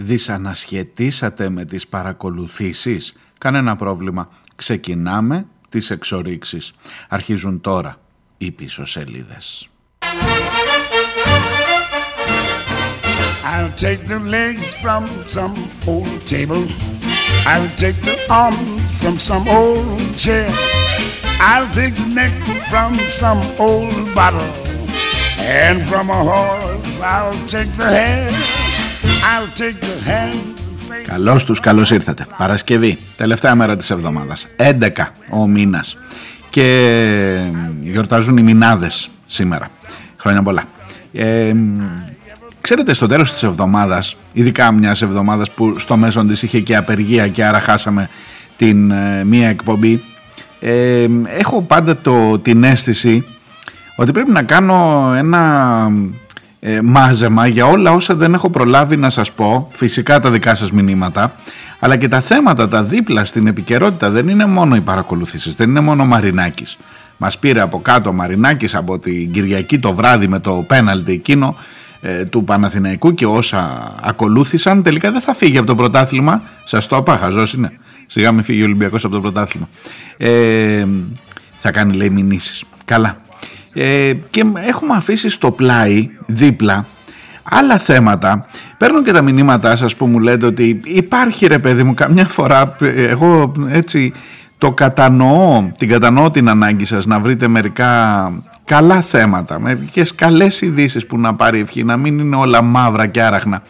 Δυσανασχετήσατε με τις παρακολουθήσεις. Κανένα πρόβλημα. Ξεκινάμε τις εξορίξεις. Αρχίζουν τώρα οι πίσω σελίδες. I'll take the legs from some old table. I'll take the arms from some old chair. I'll take the neck from some old bottle. And from a horse I'll take the head. I'll take the hands. Καλώς τους, καλώς ήρθατε. Παρασκευή, τελευταία μέρα της εβδομάδας. 11 ο μήνας. Και γιορτάζουν οι μηνάδες σήμερα. Χρόνια πολλά. Ε, ξέρετε στο τέλος της εβδομάδας, ειδικά μιας εβδομάδας που στο μέσον της είχε και απεργία και άρα χάσαμε την ε, μία εκπομπή, ε, έχω πάντα το, την αίσθηση ότι πρέπει να κάνω ένα ε, μάζεμα για όλα όσα δεν έχω προλάβει να σας πω, φυσικά τα δικά σας μηνύματα, αλλά και τα θέματα, τα δίπλα στην επικαιρότητα δεν είναι μόνο οι παρακολουθήσεις, δεν είναι μόνο ο Μαρινάκης. Μας πήρε από κάτω ο Μαρινάκης από την Κυριακή το βράδυ με το πέναλτι εκείνο ε, του Παναθηναϊκού και όσα ακολούθησαν τελικά δεν θα φύγει από το πρωτάθλημα, σας το είπα, χαζός είναι. Σιγά με φύγει ο Ολυμπιακός από το πρωτάθλημα. Ε, θα κάνει λέει μηνύσεις. Καλά. Ε, και έχουμε αφήσει στο πλάι δίπλα άλλα θέματα. Παίρνω και τα μηνύματά σας που μου λέτε ότι υπάρχει ρε παιδί μου καμιά φορά εγώ έτσι το κατανοώ, την κατανοώ την ανάγκη σας να βρείτε μερικά καλά θέματα, μερικές καλές ειδήσεις που να πάρει ευχή, να μην είναι όλα μαύρα και άραχνα.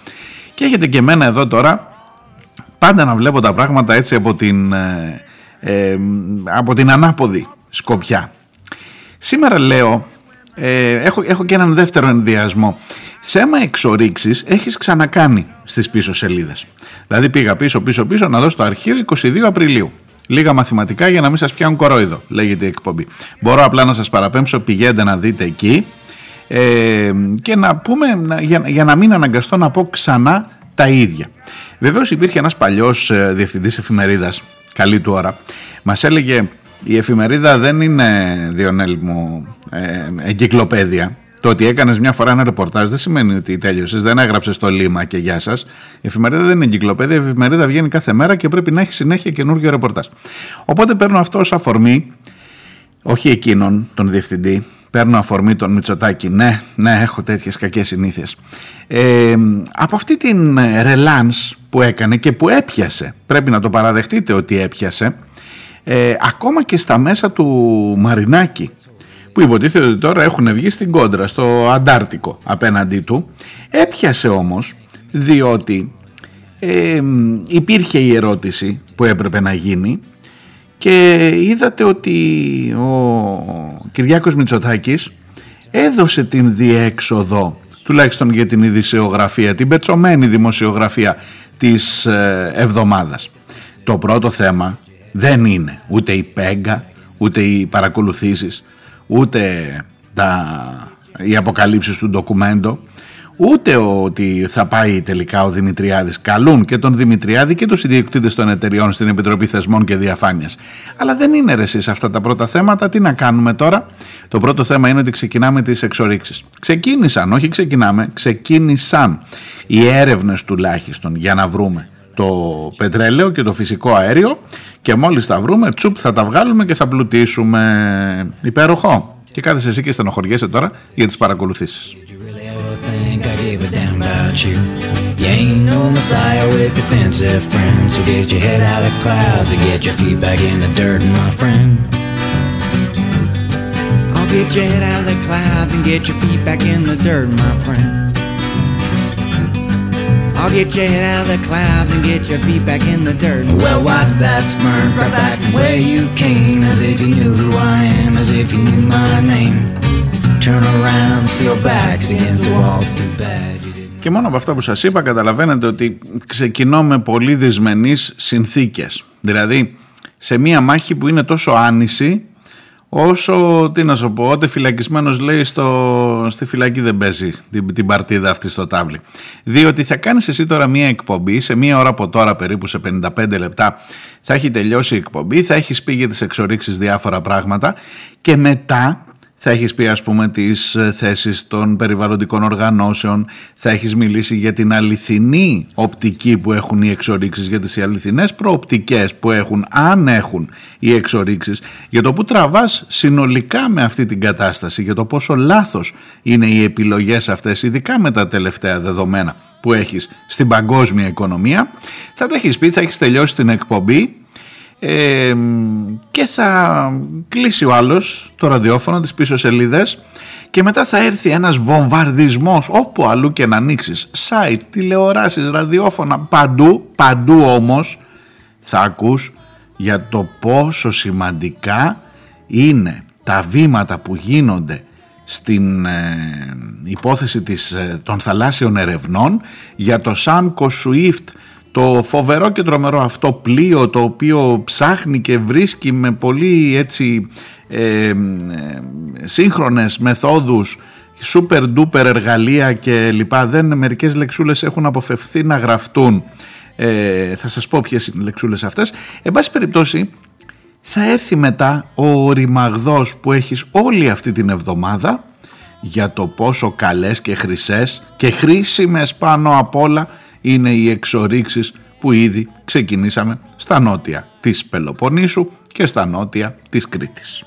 Και έχετε και εμένα εδώ τώρα πάντα να βλέπω τα πράγματα έτσι από την, ε, ε από την ανάποδη σκοπιά. Σήμερα λέω, ε, έχω, έχω και έναν δεύτερο ενδιασμό. Θέμα εξορίξεις έχεις ξανακάνει στις πίσω σελίδες. Δηλαδή πήγα πίσω πίσω πίσω να δω στο αρχείο 22 Απριλίου. Λίγα μαθηματικά για να μην σας πιάνουν κορόιδο, λέγεται η εκπομπή. Μπορώ απλά να σας παραπέμψω, πηγαίνετε να δείτε εκεί ε, και να πούμε, για, για να μην αναγκαστώ να πω ξανά τα ίδια. Βεβαίως υπήρχε ένας παλιός ε, διευθυντής εφημερίδας, καλή του ώρα, μας έλεγε η εφημερίδα δεν είναι Διονέλ μου ε, εγκυκλοπαίδεια. Το ότι έκανες μια φορά ένα ρεπορτάζ δεν σημαίνει ότι τέλειωσες. Δεν έγραψες το λίμα και γεια σας. Η εφημερίδα δεν είναι εγκυκλοπαίδεια. Η εφημερίδα βγαίνει κάθε μέρα και πρέπει να έχει συνέχεια καινούργιο ρεπορτάζ. Οπότε παίρνω αυτό ως αφορμή, όχι εκείνον τον διευθυντή, παίρνω αφορμή τον Μητσοτάκη. Ναι, ναι, έχω τέτοιες κακές συνήθειες. Ε, από αυτή την ρελάνς που έκανε και που έπιασε, πρέπει να το παραδεχτείτε ότι έπιασε, ε, ακόμα και στα μέσα του Μαρινάκη που υποτίθεται ότι τώρα έχουν βγει στην κόντρα στο Αντάρτικο απέναντί του έπιασε όμως διότι ε, υπήρχε η ερώτηση που έπρεπε να γίνει και είδατε ότι ο Κυριάκος Μητσοτάκης έδωσε την διέξοδο τουλάχιστον για την ειδησιογραφία, την πετσωμένη δημοσιογραφία της ε, εβδομάδας. Το πρώτο θέμα δεν είναι ούτε η πέγκα, ούτε οι παρακολουθήσεις, ούτε τα, οι αποκαλύψεις του ντοκουμέντο, ούτε ότι θα πάει τελικά ο Δημητριάδης. Καλούν και τον Δημητριάδη και τους ιδιοκτήτες των εταιριών στην Επιτροπή Θεσμών και Διαφάνειας. Αλλά δεν είναι ρε εσείς αυτά τα πρώτα θέματα. Τι να κάνουμε τώρα; Το πρώτο θέμα είναι ότι ξεκινάμε τις εξορίξεις. Ξεκίνησαν, όχι ξεκινάμε, ξεκίνησαν οι έρευνες τουλάχιστον για να βρούμε το πετρέλαιο και το φυσικό αέριο και μόλις τα βρούμε τσουπ θα τα βγάλουμε και θα πλουτίσουμε υπέροχο και κάθεσαι εσύ και στενοχωριέσαι τώρα για τις παρακολουθήσεις get your head out of the clouds and get your feet back in the dirt, my friend. I'll get your head out of the clouds and get your feet back in the dirt. Well, wipe that smirk right back where you came, as if you knew who I am, as if you knew my name. Turn around, seal backs against the walls, too bad. Και μόνο από αυτά που σας είπα καταλαβαίνετε ότι ξεκινώ με πολύ δυσμενείς συνθήκες. Δηλαδή σε μία μάχη που είναι τόσο άνηση Όσο, τι να σου πω, ό,τι φυλακισμένος λέει στο, στη φυλακή δεν παίζει την, την παρτίδα αυτή στο τάβλι. Διότι θα κάνεις εσύ τώρα μία εκπομπή, σε μία ώρα από τώρα περίπου σε 55 λεπτά θα έχει τελειώσει η εκπομπή, θα έχεις πει για τις εξορίξεις διάφορα πράγματα και μετά θα έχεις πει ας πούμε τις ε, θέσεις των περιβαλλοντικών οργανώσεων, θα έχεις μιλήσει για την αληθινή οπτική που έχουν οι εξορίξεις, για τις αληθινές προοπτικές που έχουν, αν έχουν οι εξορίξεις, για το που τραβάς συνολικά με αυτή την κατάσταση, για το πόσο λάθος είναι οι επιλογές αυτές, ειδικά με τα τελευταία δεδομένα που έχεις στην παγκόσμια οικονομία, θα τα έχεις πει, θα έχεις τελειώσει την εκπομπή και θα κλείσει ο άλλος το ραδιόφωνο τις πίσω σελίδες. Και μετά θα έρθει ένας βομβαρδισμός όπου αλλού και να ανοίξεις site, τηλεοράσεις, ραδιόφωνα παντού, παντού όμως θα ακούς για το πόσο σημαντικά είναι τα βήματα που γίνονται στην ε, υπόθεση της, ε, των θαλάσσιων ερευνών για το Samco Swift το φοβερό και τρομερό αυτό πλοίο το οποίο ψάχνει και βρίσκει με πολύ έτσι ε, ε, σύγχρονες μεθόδους super duper εργαλεία και λοιπά δεν μερικές λεξούλες έχουν αποφευθεί να γραφτούν. Ε, θα σας πω ποιες είναι οι λεξούλες αυτές. Εν πάση περιπτώσει θα έρθει μετά ο ρημαγδός που έχεις όλη αυτή την εβδομάδα για το πόσο καλές και χρυσές και χρήσιμες πάνω απ' όλα είναι οι εξορίξεις που ήδη ξεκινήσαμε στα νότια της Πελοποννήσου και στα νότια της Κρήτης.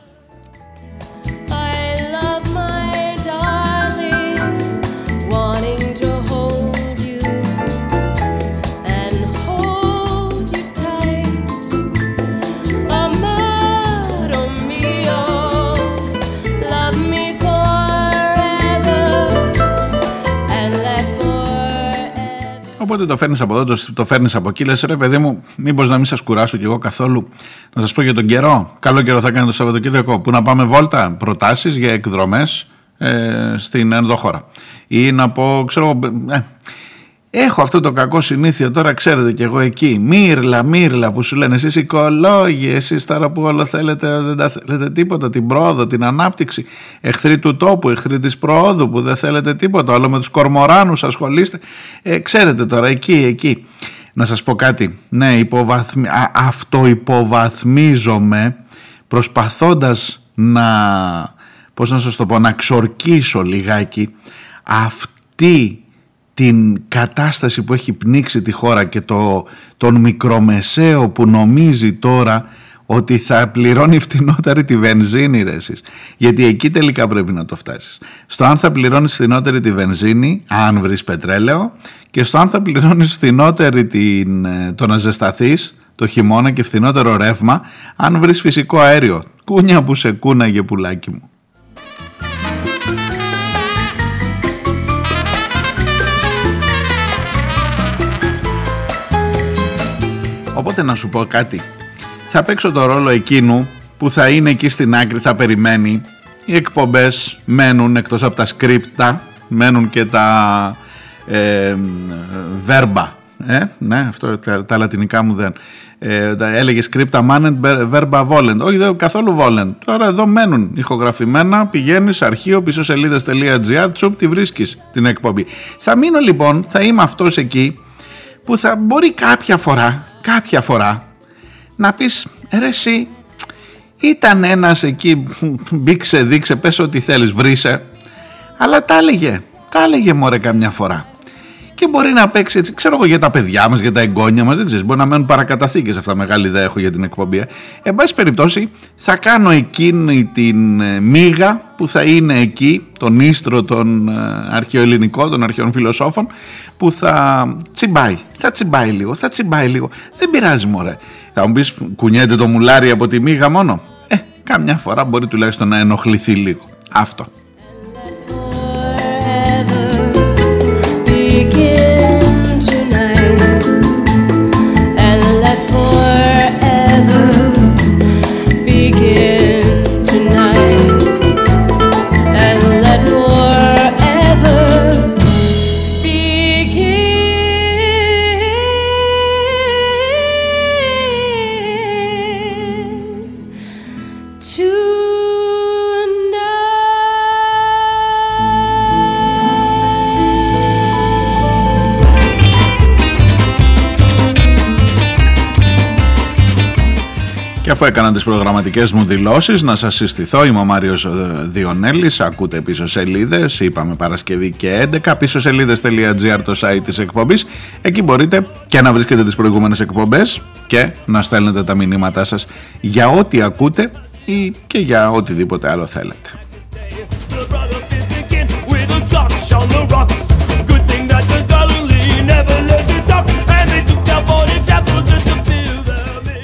Οπότε το φέρνεις από εδώ, το, το φέρνεις από εκεί. Λες, ρε παιδί μου, μήπως να μην σας κουράσω κι εγώ καθόλου. Να σας πω για τον καιρό. Καλό καιρό θα κάνει το Σαββατοκύριακο. Που να πάμε βόλτα; Προτάσεις για εκδρομές ε, στην ενδοχώρα. Ή να πω, ξέρω. Ε, Έχω αυτό το κακό συνήθειο τώρα, ξέρετε κι εγώ εκεί. Μύρλα, μύρλα που σου λένε εσείς οικολόγοι, εσείς τώρα που όλο θέλετε, δεν τα θέλετε τίποτα, την πρόοδο, την ανάπτυξη. Εχθροί του τόπου, εχθροί της προόδου που δεν θέλετε τίποτα, όλο με τους κορμοράνους ασχολείστε. Ε, ξέρετε τώρα, εκεί, εκεί. Να σας πω κάτι, ναι, υποβαθμι... αυτό υποβαθμίζομαι προσπαθώντας να, πώς να σας το πω, να ξορκίσω λιγάκι αυτή την κατάσταση που έχει πνίξει τη χώρα και το, τον μικρομεσαίο που νομίζει τώρα ότι θα πληρώνει φτηνότερη τη βενζίνη ρε εσείς. Γιατί εκεί τελικά πρέπει να το φτάσεις. Στο αν θα πληρώνεις φτηνότερη τη βενζίνη, αν βρεις πετρέλαιο, και στο αν θα πληρώνεις φτηνότερη την, ε, το να ζεσταθείς το χειμώνα και φθηνότερο ρεύμα, αν βρεις φυσικό αέριο. Κούνια που σε κούναγε πουλάκι μου. Οπότε να σου πω κάτι. Θα παίξω το ρόλο εκείνου που θα είναι εκεί στην άκρη, θα περιμένει. Οι εκπομπές μένουν εκτός από τα σκρίπτα, μένουν και τα ε, βέρμπα. Ε, ναι, αυτό τα, τα λατινικά μου δεν. Ε, έλεγε σκρίπτα manent verba volent. Όχι, δεν, καθόλου volent. Τώρα εδώ μένουν ηχογραφημένα. Πηγαίνεις αρχείο πίσω σελίδε.gr, τσουπ, τη βρίσκεις την εκπομπή. Θα μείνω λοιπόν, θα είμαι αυτός εκεί που θα μπορεί κάποια φορά κάποια φορά να πεις ρε εσύ ήταν ένας εκεί μπήξε δείξε πες ό,τι θέλεις βρίσε αλλά τα έλεγε τα έλεγε μωρέ καμιά φορά και μπορεί να παίξει έτσι, ξέρω εγώ για τα παιδιά μας, για τα εγγόνια μας, δεν ξέρεις. Μπορεί να μένουν παρακαταθήκες αυτά. Μεγάλη ιδέα έχω για την εκπομπή. Ε. Εν πάση περιπτώσει, θα κάνω εκείνη την ε, μίγα που θα είναι εκεί, τον ίστρο των ε, αρχαιοελληνικών, των αρχαίων φιλοσόφων, που θα τσιμπάει. Θα τσιμπάει λίγο, θα τσιμπάει λίγο. Δεν πειράζει, μωρέ. Θα μου πεις, κουνιέται το μουλάρι από τη μίγα μόνο; Ε, καμιά φορά μπορεί τουλάχιστον να ενοχληθεί λίγο. Αυτό. Έκανα τις προγραμματικές μου δηλώσεις. Να σας συστηθώ, είμαι ο Μάριος ε, Διονέλης, ακούτε πίσω σελίδες, είπαμε Παρασκευή και 11, πίσω σελίδες.gr το site της εκπομπής, εκεί μπορείτε και να βρίσκετε τις προηγούμενες εκπομπές και να στέλνετε τα μηνύματά σας για ό,τι ακούτε ή και για οτιδήποτε άλλο θέλετε.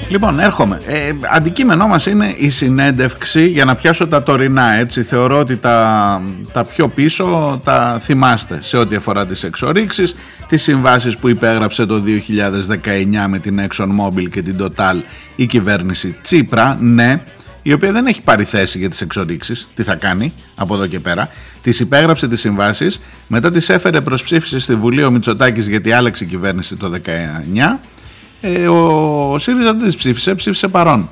Λοιπόν, έρχομαι. Ε, αντικείμενό μας είναι η συνέντευξη για να πιάσω τα τωρινά, έτσι. Θεωρώ ότι τα, τα πιο πίσω τα θυμάστε σε ό,τι αφορά τις εξορίξεις, τις συμβάσεις που υπέγραψε το 2019 με την ExxonMobil και την Total η κυβέρνηση Τσίπρα, ναι, η οποία δεν έχει πάρει θέση για τις εξορίξεις, τι θα κάνει από εδώ και πέρα, τις υπέγραψε τις συμβάσεις, μετά τις έφερε προς ψήφιση στη Βουλή ο Μητσοτάκης γιατί άλλαξε η κυβέρνηση το 19 ε, ο ΣΥΡΙΖΑ δεν τις ψήφισε, ψήφισε παρόν.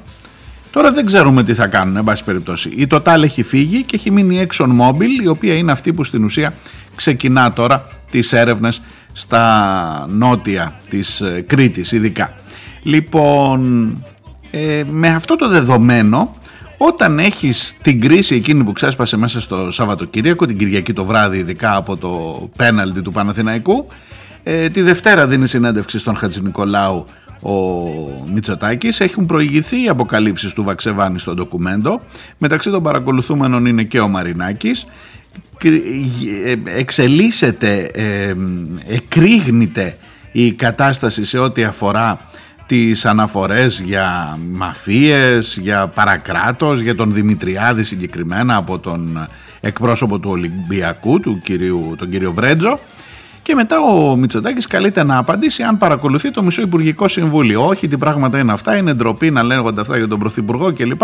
Τώρα δεν ξέρουμε τι θα κάνουν, εν πάση περιπτώσει. Η Total έχει φύγει και έχει μείνει η Exxon Mobil, η οποία είναι αυτή που στην ουσία ξεκινά τώρα τις έρευνες στα νότια της ε, Κρήτης ειδικά. Λοιπόν, ε, με αυτό το δεδομένο, όταν έχεις την κρίση εκείνη που ξέσπασε μέσα στο Σαββατοκύριακο, την Κυριακή το βράδυ ειδικά από το πέναλτι του Παναθηναϊκού, ε, τη Δευτέρα δίνει συνέντευξη στον Χατζη Νικολάου ο Μητσοτάκης. Έχουν προηγηθεί οι αποκαλύψεις του Βαξεβάνη στο ντοκουμέντο. Μεταξύ των παρακολουθούμενων είναι και ο Μαρινάκης. Ε, εξελίσσεται, ε, εκρήγνεται η κατάσταση σε ό,τι αφορά τις αναφορές για μαφίες, για παρακράτος, για τον Δημητριάδη συγκεκριμένα από τον εκπρόσωπο του Ολυμπιακού, του κυρίου, τον κύριο Βρέτζο και μετά ο Μητσοτάκης καλείται να απαντήσει αν παρακολουθεί το Μισό Υπουργικό Συμβούλιο. Όχι, τι πράγματα είναι αυτά, είναι ντροπή να λέγονται αυτά για τον Πρωθυπουργό κλπ.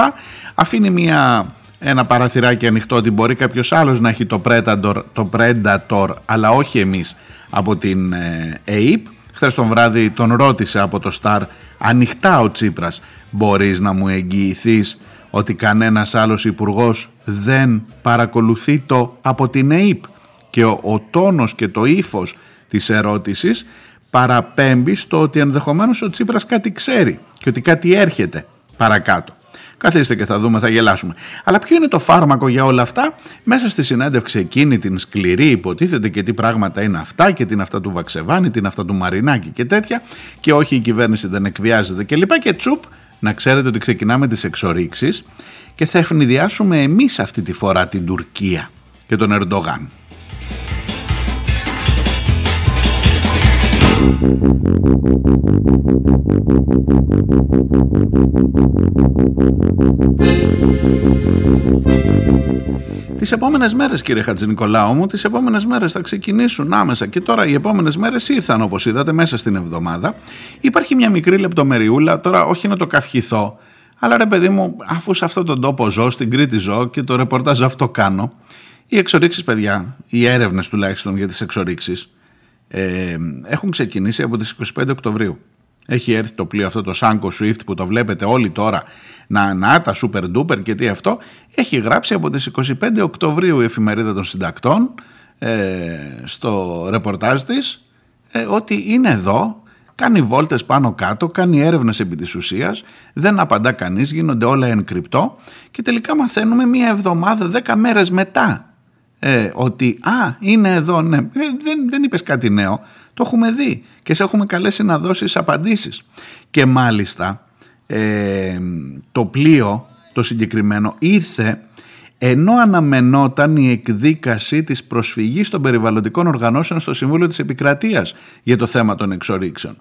Αφήνει μια, ένα παραθυράκι ανοιχτό ότι μπορεί κάποιος άλλος να έχει το Predator, το Predator αλλά όχι εμείς από την ε, ΑΕΠ. Χθες τον βράδυ τον ρώτησε από το Star ανοιχτά ο Τσίπρας μπορείς να μου εγγυηθείς ότι κανένας άλλος υπουργός δεν παρακολουθεί το από την ΑΕΠ; Και ο, ο τόνος και το ύφος της ερώτησης παραπέμπει στο ότι ενδεχομένως ο Τσίπρας κάτι ξέρει και ότι κάτι έρχεται παρακάτω. Καθίστε και θα δούμε, θα γελάσουμε. Αλλά ποιο είναι το φάρμακο για όλα αυτά, μέσα στη συνέντευξη εκείνη την σκληρή υποτίθεται και τι πράγματα είναι αυτά και τι είναι αυτά του Βαξεβάνη, τι είναι αυτά του Μαρινάκη και τέτοια και όχι η κυβέρνηση δεν εκβιάζεται και λοιπά και τσουπ να ξέρετε ότι ξεκινάμε τις εξορίξεις και θα ευνηδιάσουμε εμείς αυτή τη φορά την Τουρκία και τον Ερντογάν. Τις επόμενες μέρες κύριε Χατζηνικολάου μου, τις επόμενες μέρες θα ξεκινήσουν άμεσα και τώρα οι επόμενες μέρες ήρθαν όπως είδατε μέσα στην εβδομάδα. Υπάρχει μια μικρή λεπτομεριούλα, τώρα όχι να το καυχηθώ, αλλά ρε παιδί μου, αφού σε αυτόν τον τόπο ζω, στην Κρήτη ζω και το ρεπορτάζ αυτό κάνω, οι εξορίξεις παιδιά, οι έρευνες τουλάχιστον για τις εξορίξεις, ε, έχουν ξεκινήσει από τις 25 Οκτωβρίου. Έχει έρθει το πλοίο αυτό το Sanko Swift που το βλέπετε όλοι τώρα να, να τα super duper και τι αυτό. Έχει γράψει από τις 25 Οκτωβρίου η εφημερίδα των συντακτών ε, στο ρεπορτάζ της ε, ότι είναι εδώ, κάνει βόλτες πάνω κάτω, κάνει έρευνες επί της ουσίας, δεν απαντά κανείς, γίνονται όλα εν κρυπτό και τελικά μαθαίνουμε μία εβδομάδα, δέκα μέρες μετά ε, ότι «Α, είναι εδώ, ναι, ε, δεν, δεν είπες κάτι νέο, το έχουμε δει και σε έχουμε καλέσει να δώσεις απαντήσεις». Και μάλιστα ε, το πλοίο, το συγκεκριμένο, ήρθε ενώ αναμενόταν η εκδίκαση της προσφυγής των περιβαλλοντικών οργανώσεων στο Συμβούλιο της Επικρατείας για το θέμα των εξορίξεων.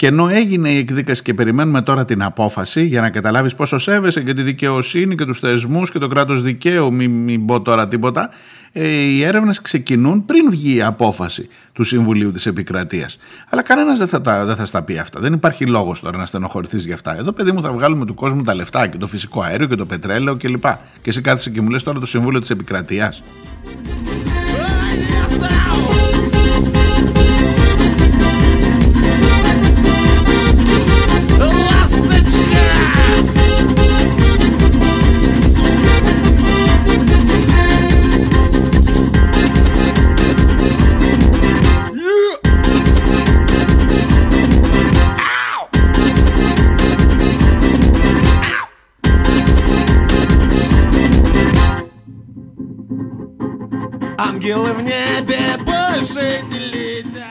Και ενώ έγινε η εκδίκαση και περιμένουμε τώρα την απόφαση για να καταλάβεις πόσο σέβεσαι και τη δικαιοσύνη και τους θεσμούς και το κράτος δικαίου, μην, μην πω τώρα τίποτα, ε, οι έρευνες ξεκινούν πριν βγει η απόφαση του Συμβουλίου της Επικρατείας. Αλλά κανένας δεν θα, τα, δεν θα στα πει αυτά. Δεν υπάρχει λόγος τώρα να στενοχωρηθείς για αυτά. Εδώ παιδί μου θα βγάλουμε του κόσμου τα λεφτά και το φυσικό αέριο και το πετρέλαιο κλπ. Και, και εσύ κάθεσαι και μου λες τώρα το Συμβούλιο της Επικρατείας.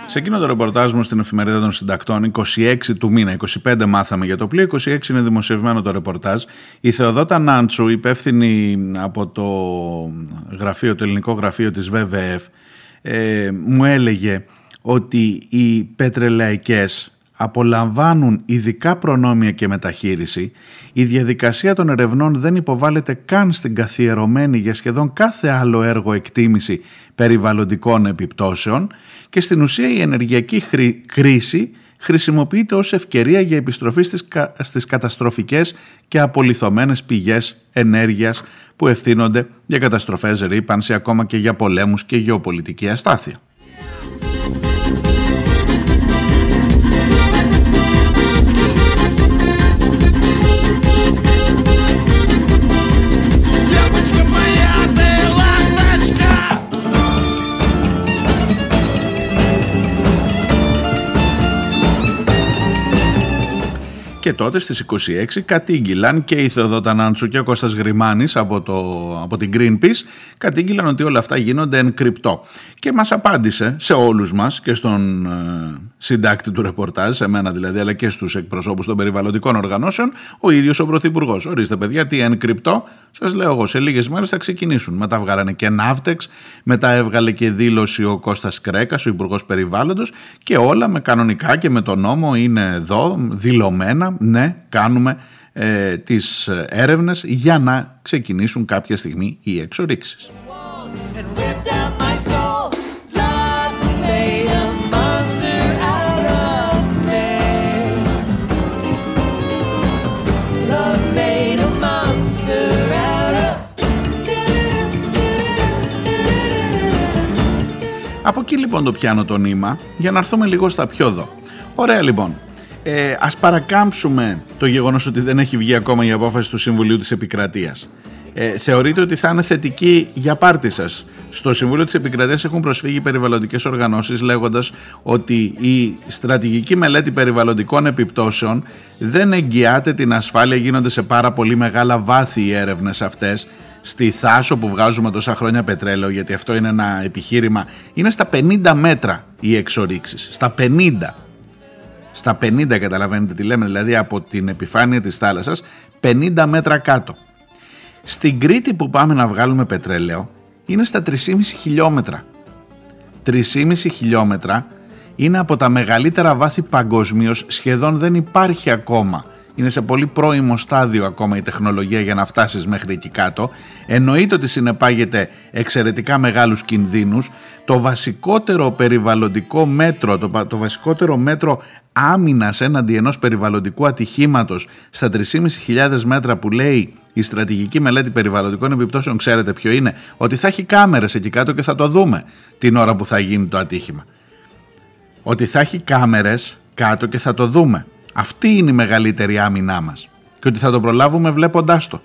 Σε εκείνο το ρεπορτάζ μου στην εφημερίδα των συντακτών, 26 του μήνα, 25 μάθαμε για το πλοίο, 26 είναι δημοσιευμένο το ρεπορτάζ. Η Θεοδότα Νάντσου, υπεύθυνη από το, γραφείο, το ελληνικό γραφείο της ΒΒΕΦ, ε, μου έλεγε ότι οι πετρελαϊκές απολαμβάνουν ειδικά προνόμια και μεταχείριση, η διαδικασία των ερευνών δεν υποβάλλεται καν στην καθιερωμένη για σχεδόν κάθε άλλο έργο εκτίμηση περιβαλλοντικών επιπτώσεων και στην ουσία η ενεργειακή κρίση χρησιμοποιείται ως ευκαιρία για επιστροφή στις, στις καταστροφικές και απολυθωμένες πηγές ενέργειας που ευθύνονται για καταστροφές ρήπανση ακόμα και για πολέμους και γεωπολιτική αστάθεια. Και τότε στις 26 κατήγγυλαν και η Θεοδότα Νάντσου και ο Κώστας Γρημάνης από, το, από την Greenpeace κατήγγυλαν ότι όλα αυτά γίνονται εν κρυπτό. Και μας απάντησε σε όλους μας και στον ε, συντάκτη του ρεπορτάζ, σε μένα δηλαδή, αλλά και στους εκπροσώπους των περιβαλλοντικών οργανώσεων, ο ίδιος ο Πρωθυπουργός. Ορίστε παιδιά, τι εν κρυπτό, σας λέω εγώ, σε λίγες μέρες θα ξεκινήσουν. Μετά βγάλανε και Ναύτεξ, μετά έβγαλε και δήλωση ο Κώστας Κρέκας, ο Υπουργός Περιβάλλοντος και όλα με κανονικά και με τον νόμο είναι εδώ, δηλωμένα, ναι, κάνουμε ε, τις έρευνες για να ξεκινήσουν κάποια στιγμή οι εξορίξεις. Από εκεί λοιπόν το πιάνω το νήμα για να έρθουμε λίγο στα πιο εδώ. Ωραία λοιπόν. Ε, ας παρακάμψουμε το γεγονός ότι δεν έχει βγει ακόμα η απόφαση του Συμβουλίου της Επικρατείας. Ε, θεωρείτε ότι θα είναι θετική για πάρτι σας. Στο Συμβούλιο της Επικρατείας έχουν προσφύγει περιβαλλοντικές οργανώσεις λέγοντας ότι η στρατηγική μελέτη περιβαλλοντικών επιπτώσεων δεν εγγυάται την ασφάλεια, γίνονται σε πάρα πολύ μεγάλα βάθη οι έρευνες αυτές στη Θάσο που βγάζουμε τόσα χρόνια πετρέλαιο γιατί αυτό είναι ένα επιχείρημα είναι στα 50 μέτρα οι εξορίξεις στα 50 στα 50 καταλαβαίνετε τι λέμε δηλαδή από την επιφάνεια της θάλασσας 50 μέτρα κάτω στην Κρήτη που πάμε να βγάλουμε πετρέλαιο είναι στα 3,5 χιλιόμετρα 3,5 χιλιόμετρα είναι από τα μεγαλύτερα βάθη παγκοσμίως σχεδόν δεν υπάρχει ακόμα είναι σε πολύ πρώιμο στάδιο ακόμα η τεχνολογία για να φτάσεις μέχρι εκεί κάτω. Εννοείται ότι συνεπάγεται εξαιρετικά μεγάλους κινδύνους. Το βασικότερο περιβαλλοντικό μέτρο, το, το βασικότερο μέτρο άμυνας έναντι ενός περιβαλλοντικού ατυχήματος στα 3.500 μέτρα που λέει η στρατηγική μελέτη περιβαλλοντικών επιπτώσεων ξέρετε ποιο είναι; Ότι θα έχει κάμερες εκεί κάτω και θα το δούμε την ώρα που θα γίνει το ατύχημα ότι θα έχει κάμερες κάτω και θα το δούμε αυτή είναι η μεγαλύτερη άμυνά μας. Και ότι θα το προλάβουμε βλέποντάς το.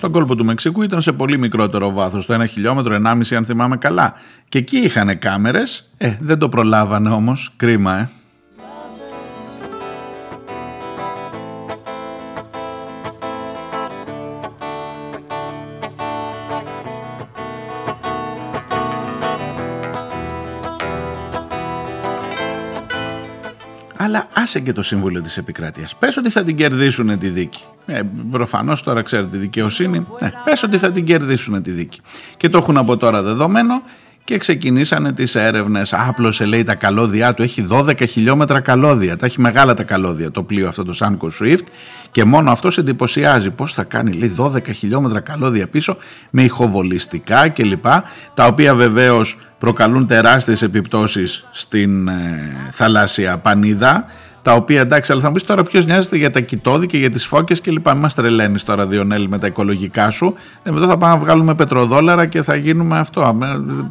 Στον κόλπο του Μεξικού ήταν σε πολύ μικρότερο βάθος, το 1 χιλιόμετρο, 1,5 αν θυμάμαι καλά. Και εκεί είχαν κάμερες, ε, δεν το προλάβανε όμως, κρίμα ε. Αλλά άσε και το Σύμβουλο της Επικράτειας. Πες ότι θα την κερδίσουν τη δίκη. Ε, προφανώς τώρα ξέρετε τη δικαιοσύνη. Ε, πες ότι θα την κερδίσουν τη δίκη. Και το έχουν από τώρα δεδομένο και ξεκινήσανε τις έρευνες. Άπλωσε λέει τα καλώδια του, έχει 12 χιλιόμετρα καλώδια, τα έχει μεγάλα τα καλώδια το πλοίο αυτό το Sanko Swift και μόνο αυτό σε εντυπωσιάζει πώς θα κάνει λέει 12 χιλιόμετρα καλώδια πίσω με ηχοβολιστικά κλπ. Τα οποία βεβαίως προκαλούν τεράστιες επιπτώσεις στην ε, θαλάσσια πανίδα τα οποία εντάξει, αλλά θα μου πεις τώρα ποιος νοιάζεται για τα κοιτόδη και για τις φώκες και λοιπά. Μην μας τρελαίνεις τώρα, Διονέλη, με τα οικολογικά σου. Εδώ θα πάμε να βγάλουμε πετροδόλαρα και θα γίνουμε αυτό.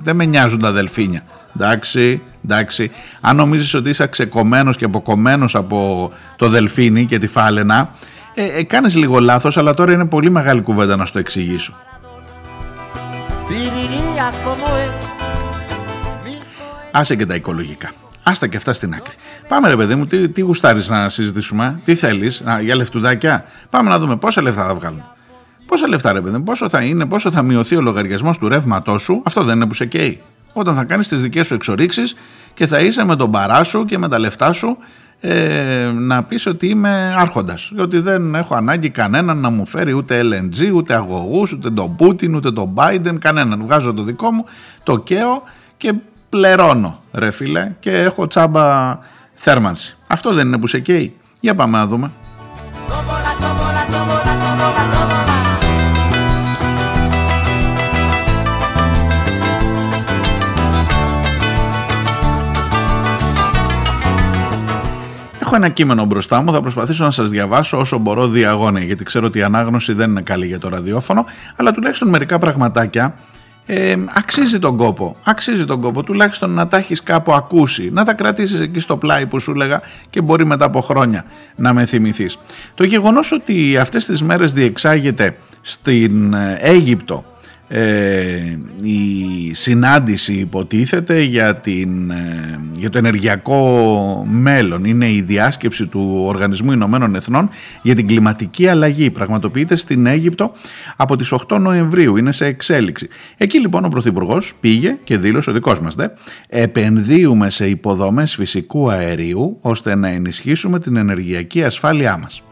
Δεν με νοιάζουν τα δελφίνια. Εντάξει, εντάξει. Αν νομίζεις ότι είσαι ξεκομμένος και αποκομμένος από το δελφίνι και τη φάλαινα, ε, ε, κάνεις λίγο λάθος, αλλά τώρα είναι πολύ μεγάλη κουβέντα να στο εξηγήσω. Άσε και τα οικολογικά. Άστα και αυτά στην άκρη. Πάμε ρε παιδί μου, τι, τι γουστάρεις να συζητήσουμε, τι θέλεις, α, για λεφτουδάκια; Πάμε να δούμε πόσα λεφτά θα βγάλουν. Πόσα λεφτά ρε παιδί μου, πόσο θα είναι, πόσο θα μειωθεί ο λογαριασμός του ρεύματός σου, αυτό δεν είναι που σε καίει. Όταν θα κάνεις τις δικές σου εξορίξεις και θα είσαι με τον παρά σου και με τα λεφτά σου ε, να πεις ότι είμαι άρχοντας ότι δεν έχω ανάγκη κανέναν να μου φέρει ούτε LNG, ούτε αγωγούς, ούτε τον Πούτιν, ούτε τον Biden, κανέναν. Βγάζω το δικό μου, το καίω και πληρώνω ρε φίλε και έχω τσάμπα θέρμανση. Αυτό δεν είναι που σε καίει. Για πάμε να δούμε. Έχω ένα κείμενο μπροστά μου, θα προσπαθήσω να σας διαβάσω όσο μπορώ διαγώνια, γιατί ξέρω ότι η ανάγνωση δεν είναι καλή για το ραδιόφωνο, αλλά τουλάχιστον μερικά πραγματάκια ε, αξίζει τον κόπο. Αξίζει τον κόπο, τουλάχιστον να τα έχεις κάπου ακούσει, να τα κρατήσεις εκεί στο πλάι που σου έλεγα και μπορεί μετά από χρόνια να με θυμηθείς. Το γεγονός ότι αυτές τις μέρες διεξάγεται στην ε, Αίγυπτο ε, η συνάντηση υποτίθεται για, την, ε, για το ενεργειακό μέλλον. Είναι η διάσκεψη του Οργανισμού Ηνωμένων Εθνών για την κλιματική αλλαγή. Πραγματοποιείται στην Αίγυπτο από τις 8 Νοεμβρίου. Είναι σε εξέλιξη. Εκεί λοιπόν ο Πρωθυπουργός πήγε και δήλωσε ο δικός μας δε επενδύουμε σε υποδομές φυσικού αερίου ώστε να ενισχύσουμε την ενεργειακή ασφάλειά μας.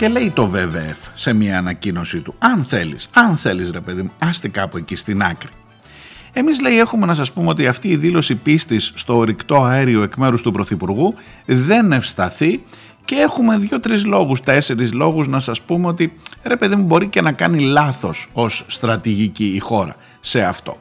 Και λέει το WWF σε μια ανακοίνωσή του, αν θέλεις, αν θέλεις ρε παιδί μου, άστε κάπου εκεί στην άκρη. Εμείς λέει έχουμε να σας πούμε ότι αυτή η δήλωση πίστης στο ορυκτό αέριο εκ μέρους του Πρωθυπουργού δεν ευσταθεί και έχουμε δύο-τρεις λόγους, τέσσερις λόγους να σας πούμε ότι ρε παιδί μου μπορεί και να κάνει λάθος ως στρατηγική η χώρα σε αυτό.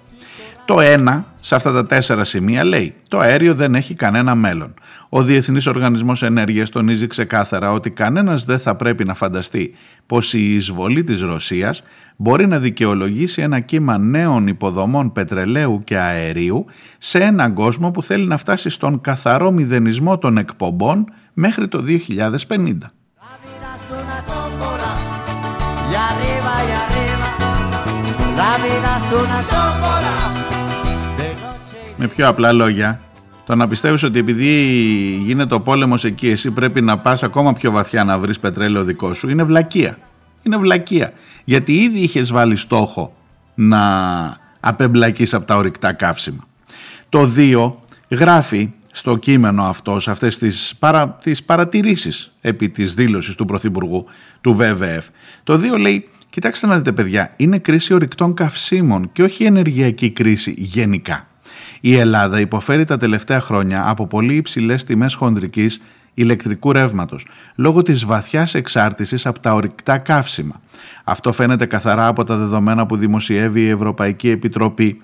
Το ένα σε αυτά τα τέσσερα σημεία λέει το αέριο δεν έχει κανένα μέλλον. Ο Διεθνής Οργανισμός Ενέργειας τονίζει ξεκάθαρα ότι κανένας δεν θα πρέπει να φανταστεί πως η εισβολή της Ρωσίας μπορεί να δικαιολογήσει ένα κύμα νέων υποδομών πετρελαίου και αερίου σε έναν κόσμο που θέλει να φτάσει στον καθαρό μηδενισμό των εκπομπών μέχρι το 2050. Με πιο απλά λόγια, το να πιστεύεις ότι επειδή γίνεται ο πόλεμος εκεί εσύ πρέπει να πας ακόμα πιο βαθιά να βρεις πετρέλαιο δικό σου είναι βλακεία. Είναι βλακεία. Γιατί ήδη είχες βάλει στόχο να απεμπλακείς από τα ορυκτά καύσιμα. Το 2 γράφει στο κείμενο αυτό, σε αυτές τις, παρα, τις παρατηρήσεις επί της δήλωσης του Πρωθυπουργού του ΒΒΕΦ. Το 2 λέει, κοιτάξτε να δείτε παιδιά, είναι κρίση ορυκτών καυσίμων και όχι ενεργειακή κρίση γενικά. Η Ελλάδα υποφέρει τα τελευταία χρόνια από πολύ υψηλές τιμές χονδρικής ηλεκτρικού ρεύματος λόγω της βαθιάς εξάρτησης από τα ορυκτά καύσιμα. Αυτό φαίνεται καθαρά από τα δεδομένα που δημοσιεύει η Ευρωπαϊκή Επιτροπή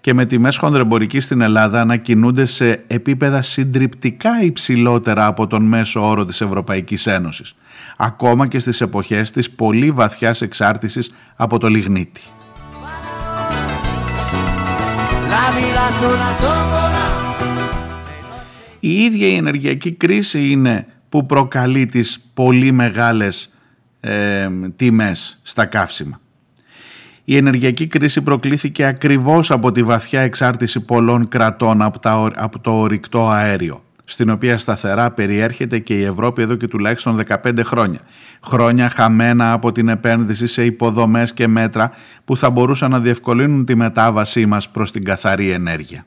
και με τιμές χονδρεμπορικής στην Ελλάδα να κινούνται σε επίπεδα συντριπτικά υψηλότερα από τον μέσο όρο της Ευρωπαϊκής Ένωσης, ακόμα και στις εποχές της πολύ βαθιάς εξάρτησης από το λιγνίτη. Η ίδια η ενεργειακή κρίση είναι που προκαλεί τις πολύ μεγάλες ε, τιμές στα καύσιμα. Η ενεργειακή κρίση προκλήθηκε ακριβώς από τη βαθιά εξάρτηση πολλών κρατών από, τα, από το ορυκτό αέριο στην οποία σταθερά περιέρχεται και η Ευρώπη εδώ και τουλάχιστον 15 χρόνια. Χρόνια χαμένα από την επένδυση σε υποδομές και μέτρα που θα μπορούσαν να διευκολύνουν τη μετάβασή μας προς την καθαρή ενέργεια.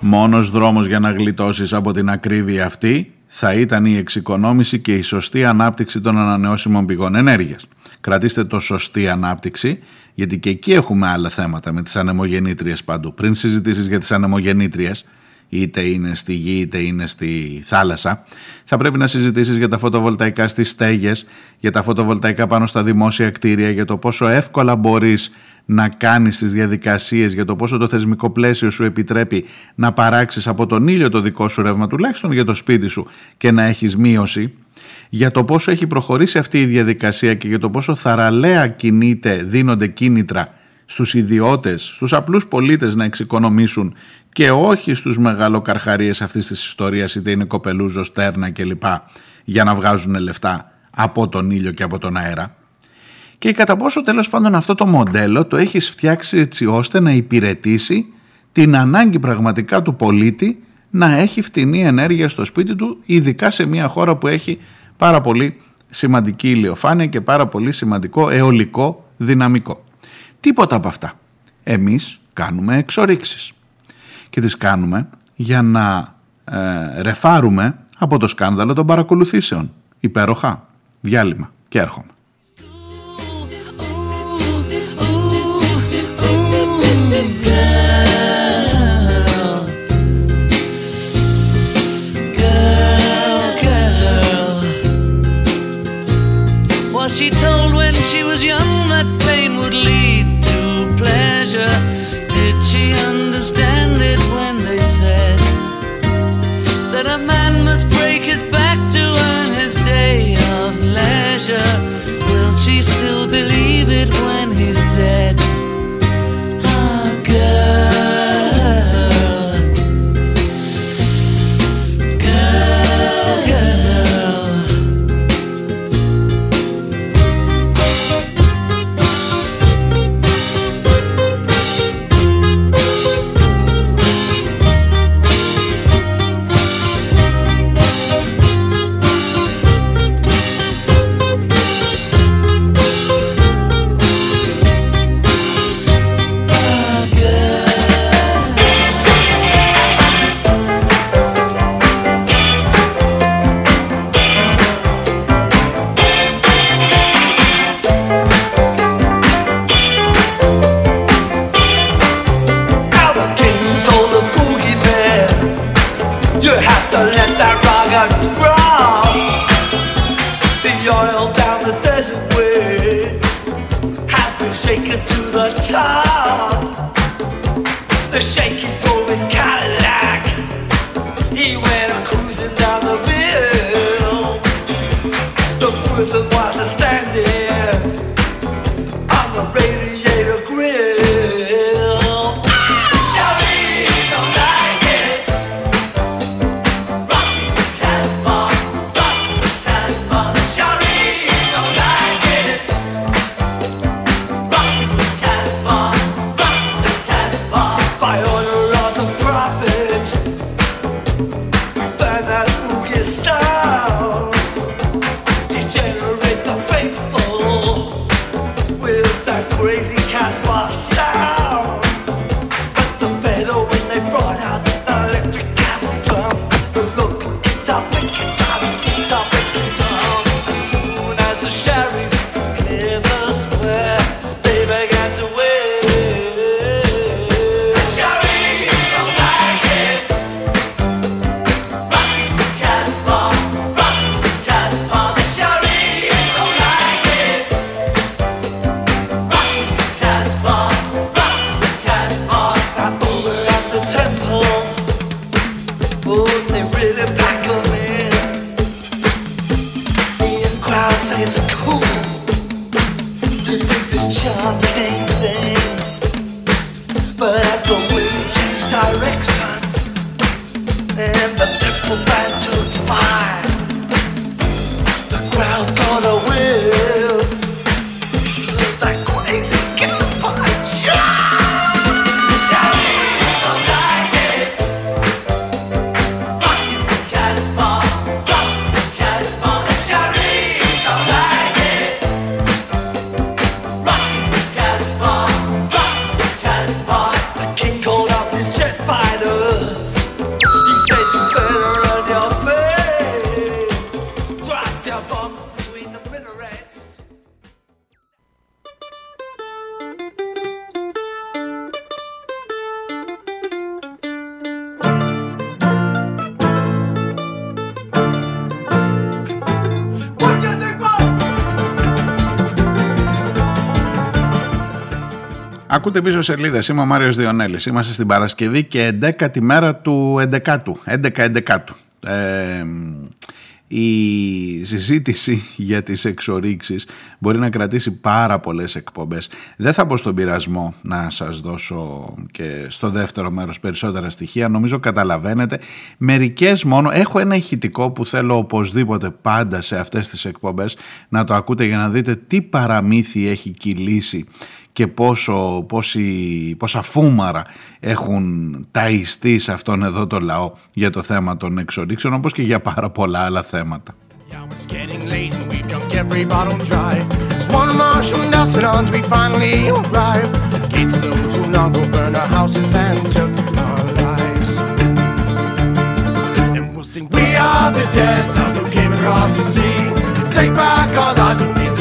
Μόνος δρόμος για να γλιτώσεις από την ακρίβεια αυτή θα ήταν η εξοικονόμηση και η σωστή ανάπτυξη των ανανεώσιμων πηγών ενέργειας κρατήστε το σωστή ανάπτυξη, γιατί και εκεί έχουμε άλλα θέματα με τις ανεμογεννήτριες παντού. Πριν συζητήσεις για τις ανεμογεννήτριες, είτε είναι στη γη είτε είναι στη θάλασσα, θα πρέπει να συζητήσεις για τα φωτοβολταϊκά στις στέγες, για τα φωτοβολταϊκά πάνω στα δημόσια κτίρια, για το πόσο εύκολα μπορείς να κάνεις τις διαδικασίες, για το πόσο το θεσμικό πλαίσιο σου επιτρέπει να παράξεις από τον ήλιο το δικό σου ρεύμα, τουλάχιστον για το σπίτι σου και να έχεις μείωση για το πόσο έχει προχωρήσει αυτή η διαδικασία και για το πόσο θαραλέα κινείται, δίνονται κίνητρα στους ιδιώτες, στους απλούς πολίτες να εξοικονομήσουν και όχι στους μεγαλοκαρχαρίες αυτής της ιστορίας είτε είναι κοπελούζος, στέρνα κλπ για να βγάζουν λεφτά από τον ήλιο και από τον αέρα. Και κατά πόσο τέλος πάντων αυτό το μοντέλο το έχεις φτιάξει έτσι ώστε να υπηρετήσει την ανάγκη πραγματικά του πολίτη να έχει φτηνή ενέργεια στο σπίτι του ειδικά σε μια χώρα που έχει πάρα πολύ σημαντική ηλιοφάνεια και πάρα πολύ σημαντικό αιωλικό δυναμικό. Τίποτα από αυτά. Εμείς κάνουμε εξορίξεις και τις κάνουμε για να ε, ρεφάρουμε από το σκάνδαλο των παρακολουθήσεων. Υπέροχα. Διάλειμμα και έρχομαι. She told when she was young that pain would lead to pleasure? Did she understand it when they said that a man must break his back to earn his day of leisure? Will she still believe it when he's Ακούτε πίσω σελίδες. Είμαι ο Μάριος Διονέλης. Είμαστε στην Παρασκευή και 11η μέρα του 11ου. 11-11. Ε, η συζήτηση για τις εξορίξεις μπορεί να κρατήσει πάρα πολλές εκπομπές. Δεν θα μπω στον πειρασμό να σας δώσω και στο δεύτερο μέρος περισσότερα στοιχεία. Νομίζω καταλαβαίνετε. Μερικές μόνο. Έχω ένα ηχητικό που θέλω οπωσδήποτε πάντα σε αυτές τις εκπομπές να το ακούτε για να δείτε τι παραμύθι έχει κυλήσει και πόσο, πόση, πόσα φούμαρα έχουν ταϊστεί σε αυτόν εδώ το λαό για το θέμα των εξορίξεων όπως και για πάρα πολλά άλλα θέματα. We are the dead sons who came across the sea. Take back our lives and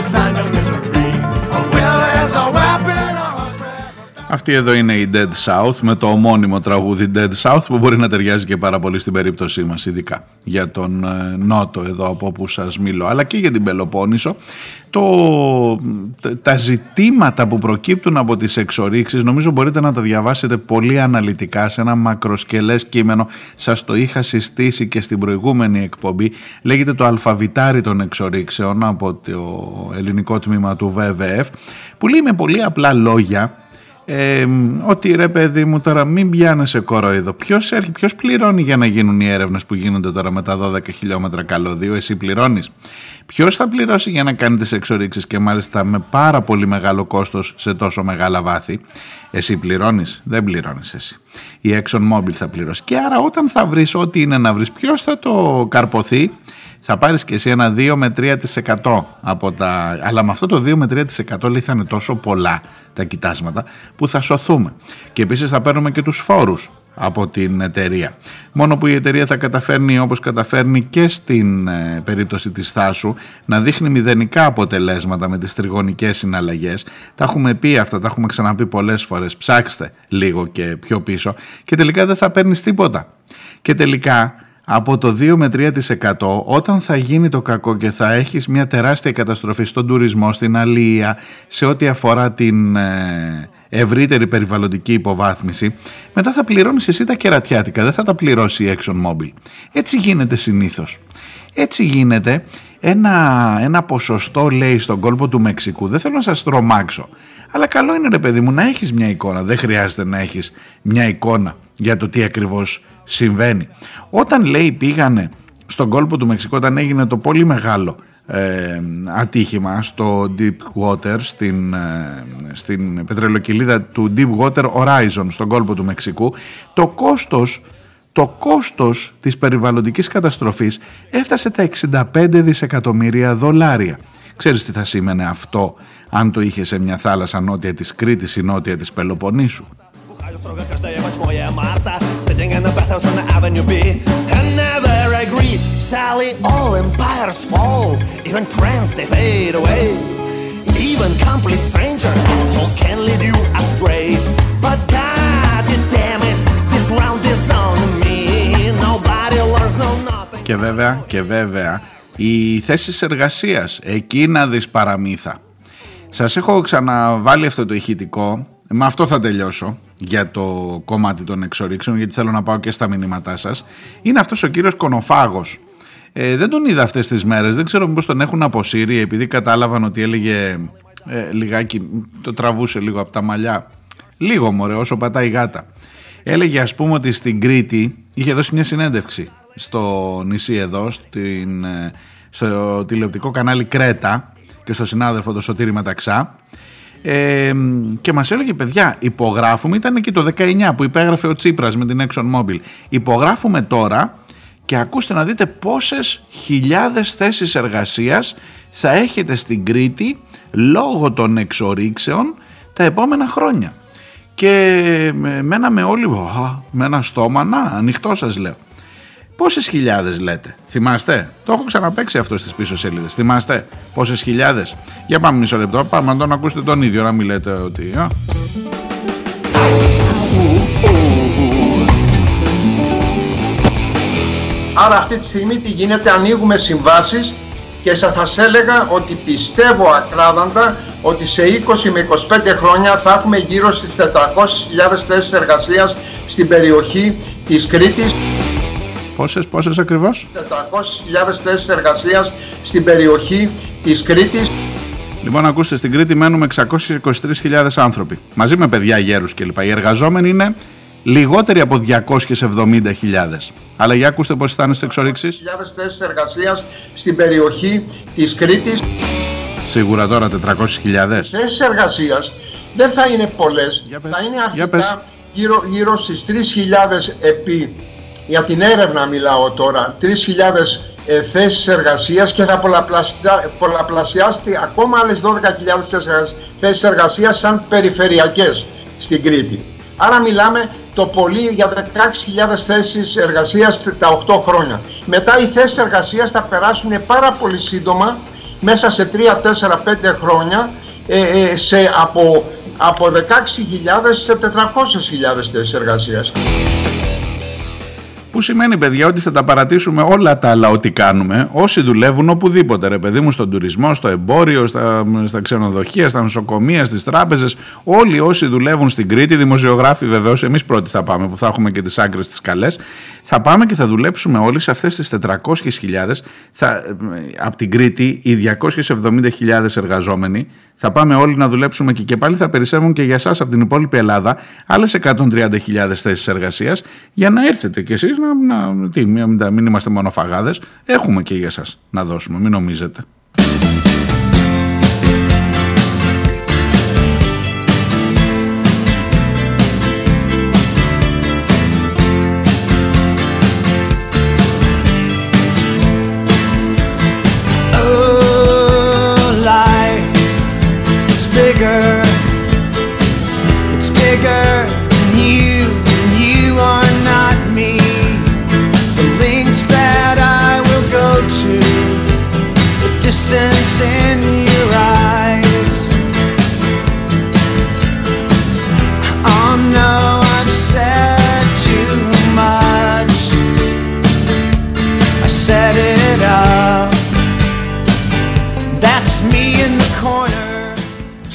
Αυτή εδώ είναι η Dead South με το ομώνυμο τραγούδι Dead South που μπορεί να ταιριάζει και πάρα πολύ στην περίπτωσή μας ειδικά για τον ε, Νότο εδώ από όπου σας μιλώ αλλά και για την Πελοπόννησο. Το, τα ζητήματα που προκύπτουν από τις εξορίξεις νομίζω μπορείτε να τα διαβάσετε πολύ αναλυτικά σε ένα μακροσκελές κείμενο. Σας το είχα συστήσει και στην προηγούμενη εκπομπή. Λέγεται το αλφαβητάρι των εξορίξεων από το ελληνικό τμήμα του ΒΒΕΦ που λέει με πολύ απλά λόγια ε, ότι ρε παιδί μου τώρα μην πιάνεσαι κορόιδο ποιος, έρχει, ποιος πληρώνει για να γίνουν οι έρευνες που γίνονται τώρα με τα 12 χιλιόμετρα καλωδίου εσύ πληρώνεις; Ποιος θα πληρώσει για να κάνει τις εξορίξεις και μάλιστα με πάρα πολύ μεγάλο κόστος σε τόσο μεγάλα βάθη; Εσύ πληρώνεις; Δεν πληρώνεις εσύ. Η Exxon Mobil θα πληρώσει. Και άρα όταν θα βρεις ό,τι είναι να βρεις ποιος θα το καρποθεί; Θα πάρεις και εσύ ένα 2 με 3% από τα... Αλλά με αυτό το 2 με 3% λέει θα είναι τόσο πολλά τα κοιτάσματα που θα σωθούμε. Και επίσης θα παίρνουμε και τους φόρους από την εταιρεία. Μόνο που η εταιρεία θα καταφέρνει όπως καταφέρνει και στην ε, περίπτωση της Θάσου να δείχνει μηδενικά αποτελέσματα με τις τριγωνικές συναλλαγές. Τα έχουμε πει αυτά, τα έχουμε ξαναπεί πολλές φορές. Ψάξτε λίγο και πιο πίσω και τελικά δεν θα παίρνεις τίποτα. Και τελικά από το 2 με 3% όταν θα γίνει το κακό και θα έχεις μια τεράστια καταστροφή στον τουρισμό, στην αλία, σε ό,τι αφορά την ε, ευρύτερη περιβαλλοντική υποβάθμιση, μετά θα πληρώνεις εσύ τα κερατιάτικα, δεν θα τα πληρώσει η ExxonMobil. Έτσι γίνεται συνήθως. Έτσι γίνεται ένα, ένα ποσοστό λέει στον κόλπο του Μεξικού, δεν θέλω να σας τρομάξω, αλλά καλό είναι ρε παιδί μου να έχεις μια εικόνα, δεν χρειάζεται να έχεις μια εικόνα για το τι ακριβώς συμβαίνει. Όταν λέει πήγανε στον κόλπο του Μεξικού όταν έγινε το πολύ μεγάλο ε, ατύχημα στο Deep Water στην, ε, στην πετρελοκυλίδα του Deep Water Horizon στον κόλπο του Μεξικού το κόστος το κόστος της περιβαλλοντικής καταστροφής έφτασε τα 65 δισεκατομμύρια δολάρια. Ξέρεις τι θα σήμαινε αυτό αν το είχε σε μια θάλασσα νότια της Κρήτης ή νότια της Πελοποννήσου; Και βέβαια, και βέβαια, οι θέσεις εργασίας, εκεί να δεις παραμύθα. Σας έχω ξαναβάλει αυτό το ηχητικό. Με αυτό θα τελειώσω για το κομμάτι των εξορίξεων γιατί θέλω να πάω και στα μηνύματά σας. Είναι αυτός ο κύριος Κονοφάγος. Ε, δεν τον είδα αυτές τις μέρες, δεν ξέρω μήπως τον έχουν αποσύρει επειδή κατάλαβαν ότι έλεγε ε, λιγάκι, το τραβούσε λίγο από τα μαλλιά. Λίγο μωρέ όσο πατάει η γάτα. Έλεγε ας πούμε ότι στην Κρήτη είχε δώσει μια συνέντευξη στο νησί εδώ, στην, ε, στο τηλεοπτικό κανάλι Κρέτα και στο συνάδελφο το Σωτήρη Μεταξά ε, και μας έλεγε παιδιά υπογράφουμε, ήταν εκεί το 19 που υπέγραφε ο Τσίπρας με την Exxon Mobil. Υπογράφουμε τώρα και ακούστε να δείτε πόσες χιλιάδες θέσεις εργασίας θα έχετε στην Κρήτη λόγω των εξορίξεων τα επόμενα χρόνια και μέναμε όλοι με ένα στόμα να ανοιχτό σας λέω Πόσες χιλιάδες λέτε, θυμάστε; Το έχω ξαναπέξει αυτό στις πίσω σελίδες. Θυμάστε; Πόσες χιλιάδες; Για πάμε μισό λεπτό. Πάμε να τον ακούσετε τον ίδιο, να μην λέτε ότι. Α. Άρα αυτή τη στιγμή τι γίνεται, ανοίγουμε συμβάσεις και σας θα έλεγα ότι πιστεύω ακράδαντα ότι σε 20 με 25 χρόνια θα έχουμε γύρω στις 400.000 θέσεις εργασίας στην περιοχή της Κρήτης. Πόσες, πόσες ακριβώς; 400.000 θέσεις εργασίας στην περιοχή της Κρήτης. Λοιπόν, ακούστε, στην Κρήτη μένουμε 623.000 άνθρωποι. Μαζί με παιδιά, γέρους κλπ. Οι εργαζόμενοι είναι λιγότεροι από 270.000. Αλλά για ακούστε πώς θα είναι στις εξορίξεις. 400.000 θέσεις εργασίας στην περιοχή της Κρήτης. Σίγουρα τώρα 400.000. θέσεις εργασίας δεν θα είναι πολλές. Για πες. Θα είναι Για πες. αρχικά γύρω, γύρω στις 3.000 επί, για την έρευνα μιλάω τώρα, 3.000 ε, θέσεις εργασίας και θα πολλαπλασια, πολλαπλασιάσει ακόμα άλλες 12.000 θέσεις εργασίας- θέσεις εργασίας σαν περιφερειακές στην Κρήτη. Άρα μιλάμε το πολύ για 16.000 θέσεις εργασίας τα 8 χρόνια. Μετά οι θέσεις εργασίας θα περάσουν πάρα πολύ σύντομα μέσα σε 3, 4, 5 χρόνια ε, ε, σε, από, από 16.000 σε 400.000 θέσεις εργασίας. Που σημαίνει, παιδιά, ότι θα τα παρατήσουμε όλα τα άλλα ό,τι κάνουμε, όσοι δουλεύουν οπουδήποτε, ρε παιδί μου, στον τουρισμό, στο εμπόριο, στα, στα ξενοδοχεία, στα νοσοκομεία, στις τράπεζες. Όλοι όσοι δουλεύουν στην Κρήτη, δημοσιογράφοι βεβαίως, εμείς πρώτοι θα πάμε, που θα έχουμε και τις άκρες τις καλές, θα πάμε και θα δουλέψουμε όλοι σε αυτές τις 400.000. Θα, από την Κρήτη, οι 270.000 εργαζόμενοι, θα πάμε όλοι να δουλέψουμε και, και πάλι θα περισσεύουν και για εσάς από την υπόλοιπη Ελλάδα άλλες 130.000 θέσεις εργασίας. Για να έρθετε κι εσείς να, να, τι, μην, μην είμαστε μονοφαγάδες. Έχουμε και για εσά να δώσουμε, μην νομίζετε.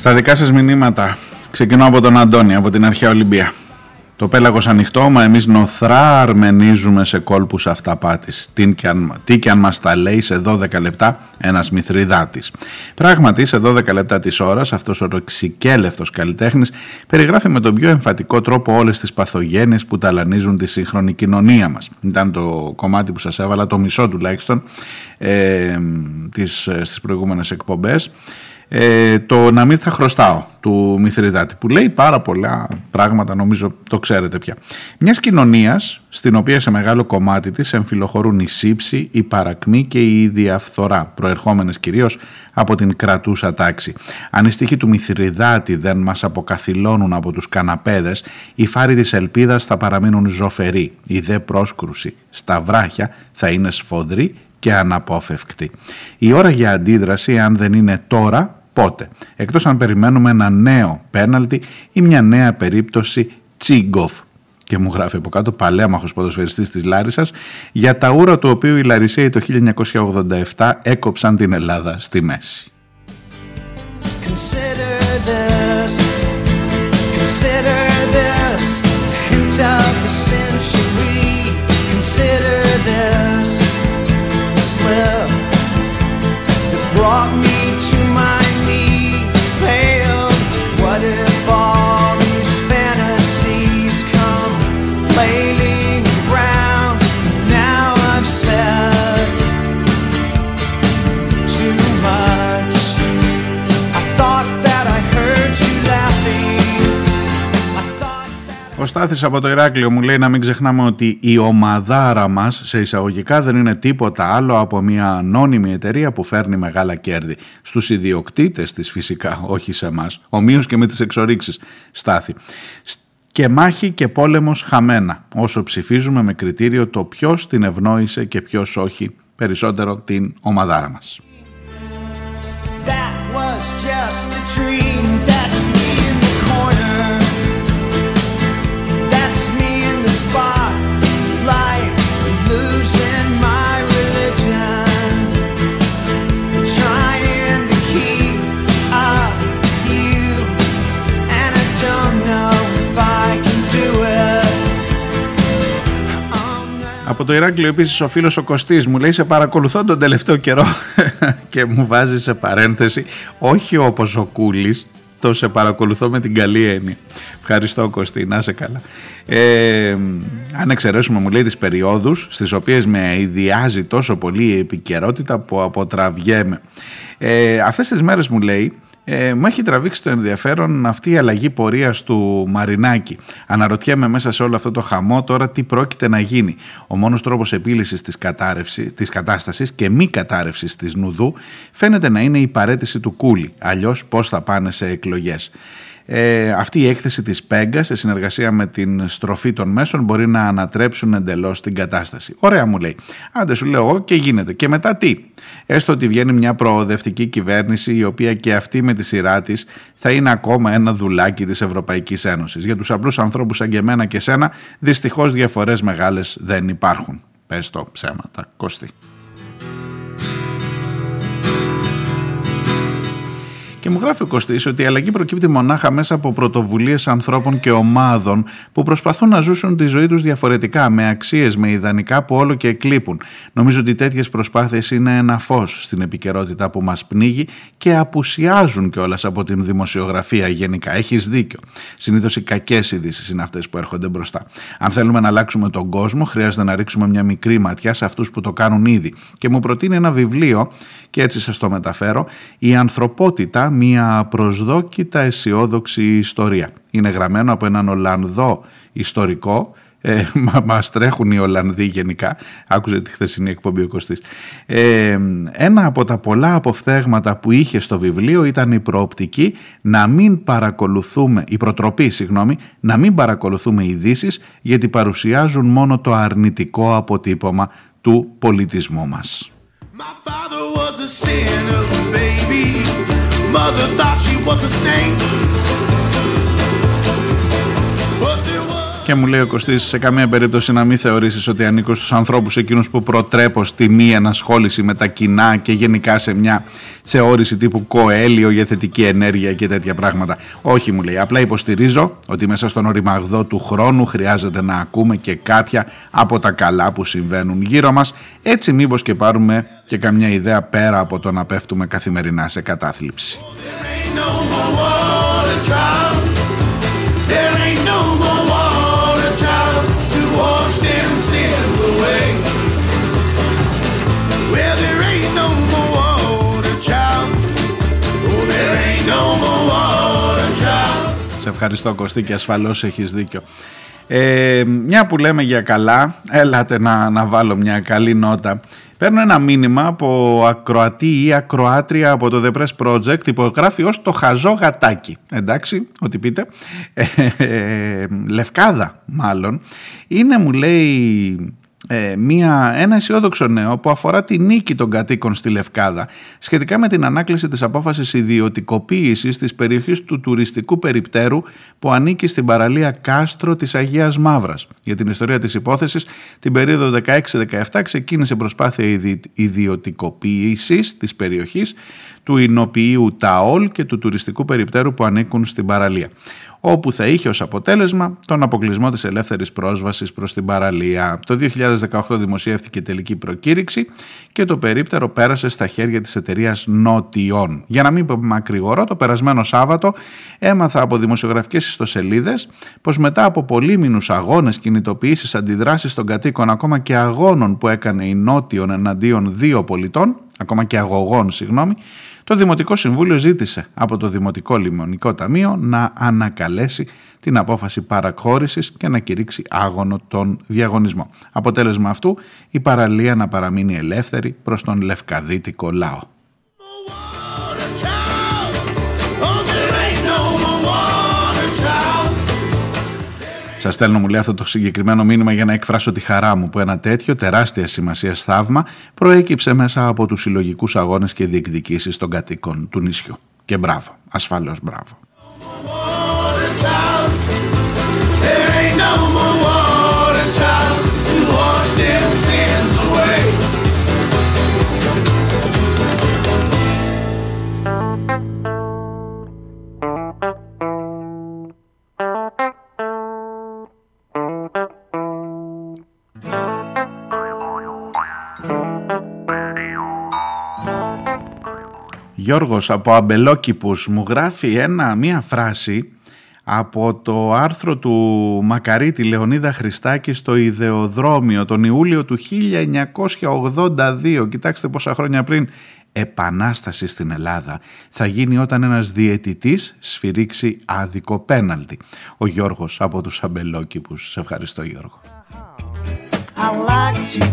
Στα δικά σας μηνύματα ξεκινώ από τον Αντώνη, από την αρχαία Ολυμπία. Το πέλαγος ανοιχτό, μα εμείς νοθρά αρμενίζουμε σε κόλπους αυταπάτης. Τι και, αν, τι και αν μας τα λέει σε 12 λεπτά ένας μυθριδάτης. Πράγματι, σε 12 λεπτά της ώρας, αυτός ο ρεξικέλευτος καλλιτέχνης περιγράφει με τον πιο εμφατικό τρόπο όλες τις παθογένειες που ταλανίζουν τη σύγχρονη κοινωνία μας. Ήταν το κομμάτι που σας έβαλα, το μισό τουλάχιστον, ε, τις, στις προηγούμενες εκπομπές ε, το να μην θα χρωστάω του Μηθριδάτη που λέει πάρα πολλά πράγματα νομίζω το ξέρετε πια. Μιας κοινωνίας στην οποία σε μεγάλο κομμάτι της εμφυλοχωρούν η σύψη, η παρακμή και η διαφθορά προερχόμενες κυρίως από την κρατούσα τάξη. Αν οι στίχοι του Μηθριδάτη δεν μας αποκαθιλώνουν από τους καναπέδες οι φάροι της ελπίδας θα παραμείνουν ζωφεροί. Η δε πρόσκρουση στα βράχια θα είναι σφοδρή και αναπόφευκτη. Η ώρα για αντίδραση, αν δεν είναι τώρα, πότε; Εκτός αν περιμένουμε ένα νέο πέναλτι ή μια νέα περίπτωση τσίγκοφ. Και μου γράφει από κάτω παλέμαχος ποδοσφαιριστής της Λάρισας για τα ούρα του οποίου οι Λαρισαίοι το 1987 έκοψαν την Ελλάδα στη μέση. Consider this. Ο Στάθης από το Ηράκλειο μου λέει να μην ξεχνάμε ότι η ομαδάρα μας σε εισαγωγικά δεν είναι τίποτα άλλο από μια ανώνυμη εταιρεία που φέρνει μεγάλα κέρδη. Στους ιδιοκτήτες της φυσικά, όχι σε εμάς. Ομοίως και με τις εξορίξεις, Στάθη. Και μάχη και πόλεμος χαμένα, όσο ψηφίζουμε με κριτήριο το ποιος την ευνόησε και ποιος όχι, περισσότερο την ομαδάρα μας. that was just a dream. Από το Ηράκλειο επίσης ο φίλος ο Κωστής μου λέει: Σε παρακολουθώ τον τελευταίο καιρό και μου βάζει σε παρένθεση, όχι όπως ο Κούλης, το σε παρακολουθώ με την καλή έννοια. Ευχαριστώ Κωστή, να είσαι καλά. Ε, αν εξαιρέσουμε μου λέει τις περιόδους στις οποίες με ιδιάζει τόσο πολύ η επικαιρότητα που αποτραβιέμαι. Ε, αυτές τις μέρες μου λέει ε, μου έχει τραβήξει το ενδιαφέρον αυτή η αλλαγή πορείας του Μαρινάκη. Αναρωτιέμαι μέσα σε όλο αυτό το χαμό τώρα τι πρόκειται να γίνει. Ο μόνος τρόπος επίλυσης της της κατάστασης και μη κατάρρευσης της Νουδού φαίνεται να είναι η παρέτηση του Κούλι. Αλλιώς πώς θα πάνε σε εκλογές. Ε, αυτή η έκθεση της Πέγκα σε συνεργασία με την στροφή των μέσων μπορεί να ανατρέψουν εντελώς την κατάσταση. Ωραία μου λέει. Άντε σου λέω εγώ και γίνεται. Και μετά τι; Έστω ότι βγαίνει μια προοδευτική κυβέρνηση η οποία και αυτή με τη σειρά της θα είναι ακόμα ένα δουλάκι της Ευρωπαϊκής Ένωσης. Για τους απλούς ανθρώπους σαν και εμένα και σένα δυστυχώς διαφορές μεγάλες δεν υπάρχουν. Πες το ψέματα. Κωστή. Και μου γράφει ο Κωστής ότι η αλλαγή προκύπτει μονάχα μέσα από πρωτοβουλίες ανθρώπων και ομάδων που προσπαθούν να ζούσουν τη ζωή τους διαφορετικά, με αξίες, με ιδανικά που όλο και εκλείπουν. Νομίζω ότι τέτοιες προσπάθειες είναι ένα φως στην επικαιρότητα που μας πνίγει και απουσιάζουν κιόλας από την δημοσιογραφία γενικά. Έχεις δίκιο. Συνήθως οι κακές ειδήσεις είναι αυτές που έρχονται μπροστά. Αν θέλουμε να αλλάξουμε τον κόσμο, χρειάζεται να ρίξουμε μια μικρή ματιά σε αυτούς που το κάνουν ήδη. Και μου προτείνει ένα βιβλίο, και έτσι σας το μεταφέρω, «Η ανθρωπότητα μια προσδόκητα αισιόδοξη ιστορία. Είναι γραμμένο από έναν Ολλανδό ιστορικό. Ε, μα, μας τρέχουν οι Ολλανδοί γενικά. Άκουσε τη χθεσινή εκπομπή ο Κωστής. Ε, ένα από τα πολλά αποφθέγματα που είχε στο βιβλίο ήταν η προοπτική να μην παρακολουθούμε η προτροπή συγγνώμη να μην παρακολουθούμε ειδήσεις γιατί παρουσιάζουν μόνο το αρνητικό αποτύπωμα του πολιτισμού μας mother thought she was a saint. Και μου λέει ο Κωστής σε καμία περίπτωση να μην θεωρήσεις ότι ανήκω στους ανθρώπους εκείνους που προτρέπω στη μη ενασχόληση με τα κοινά και γενικά σε μια θεώρηση τύπου κοέλιο για θετική ενέργεια και τέτοια πράγματα. Όχι μου λέει, απλά υποστηρίζω ότι μέσα στον οριμαγδό του χρόνου χρειάζεται να ακούμε και κάποια από τα καλά που συμβαίνουν γύρω μας. Έτσι μήπως και πάρουμε και καμιά ιδέα πέρα από το να πέφτουμε καθημερινά σε κατάθλιψη. Ευχαριστώ Κωστή και ασφαλώς έχεις δίκιο. Ε, μια που λέμε για καλά, έλατε να, να βάλω μια καλή νότα. Παίρνω ένα μήνυμα από ακροατή ή ακροάτρια από το The Press Project, υπογράφει ως το χαζό γατάκι. Εντάξει, ό,τι πείτε. Ε, ε, λευκάδα μάλλον. Είναι μου λέει ε, μια, ένα αισιόδοξο νέο που αφορά τη νίκη των κατοίκων στη Λευκάδα σχετικά με την ανάκληση της απόφασης ιδιωτικοποίησης της περιοχής του τουριστικού περιπτέρου που ανήκει στην παραλία Κάστρο της Αγίας Μαύρας. Για την ιστορία της υπόθεσης, την περίοδο 16-17 ξεκίνησε προσπάθεια ιδι, ιδιωτικοποίησης της περιοχής του Ινοποιείου Ταόλ και του τουριστικού περιπτέρου που ανήκουν στην παραλία όπου θα είχε ως αποτέλεσμα τον αποκλεισμό της ελεύθερης πρόσβασης προς την παραλία. Το 2018 δημοσιεύτηκε τελική προκήρυξη και το περίπτερο πέρασε στα χέρια της εταιρείας Νότιον. Για να μην πω μακρηγορώ, το περασμένο Σάββατο έμαθα από δημοσιογραφικές ιστοσελίδες πως μετά από πολύμηνους αγώνες, κινητοποιήσεις, αντιδράσεις των κατοίκων ακόμα και αγώνων που έκανε η Νότιον εναντίον δύο πολιτών, ακόμα και αγωγών συγγνώμη, το Δημοτικό Συμβούλιο ζήτησε από το Δημοτικό Λιμονικό Ταμείο να ανακαλέσει την απόφαση παρακχώρησης και να κηρύξει άγωνο τον διαγωνισμό. Αποτέλεσμα αυτού η παραλία να παραμείνει ελεύθερη προς τον λευκαδίτικο λαό. Σας στέλνω μου λέει αυτό το συγκεκριμένο μήνυμα για να εκφράσω τη χαρά μου που ένα τέτοιο τεράστια σημασία θαύμα προέκυψε μέσα από τους συλλογικούς αγώνες και διεκδικήσεις των κατοίκων του νησιού. Και μπράβο, ασφαλώς μπράβο. Γιώργος από Αμπελόκηπους μου γράφει ένα, μία φράση από το άρθρο του Μακαρίτη Λεωνίδα Χριστάκη στο Ιδεοδρόμιο τον Ιούλιο του 1982. Κοιτάξτε πόσα χρόνια πριν. Επανάσταση στην Ελλάδα θα γίνει όταν ένας διαιτητής σφυρίξει άδικο πέναλτι. Ο Γιώργος από τους Αμπελόκηπους. Σε ευχαριστώ Γιώργο. I like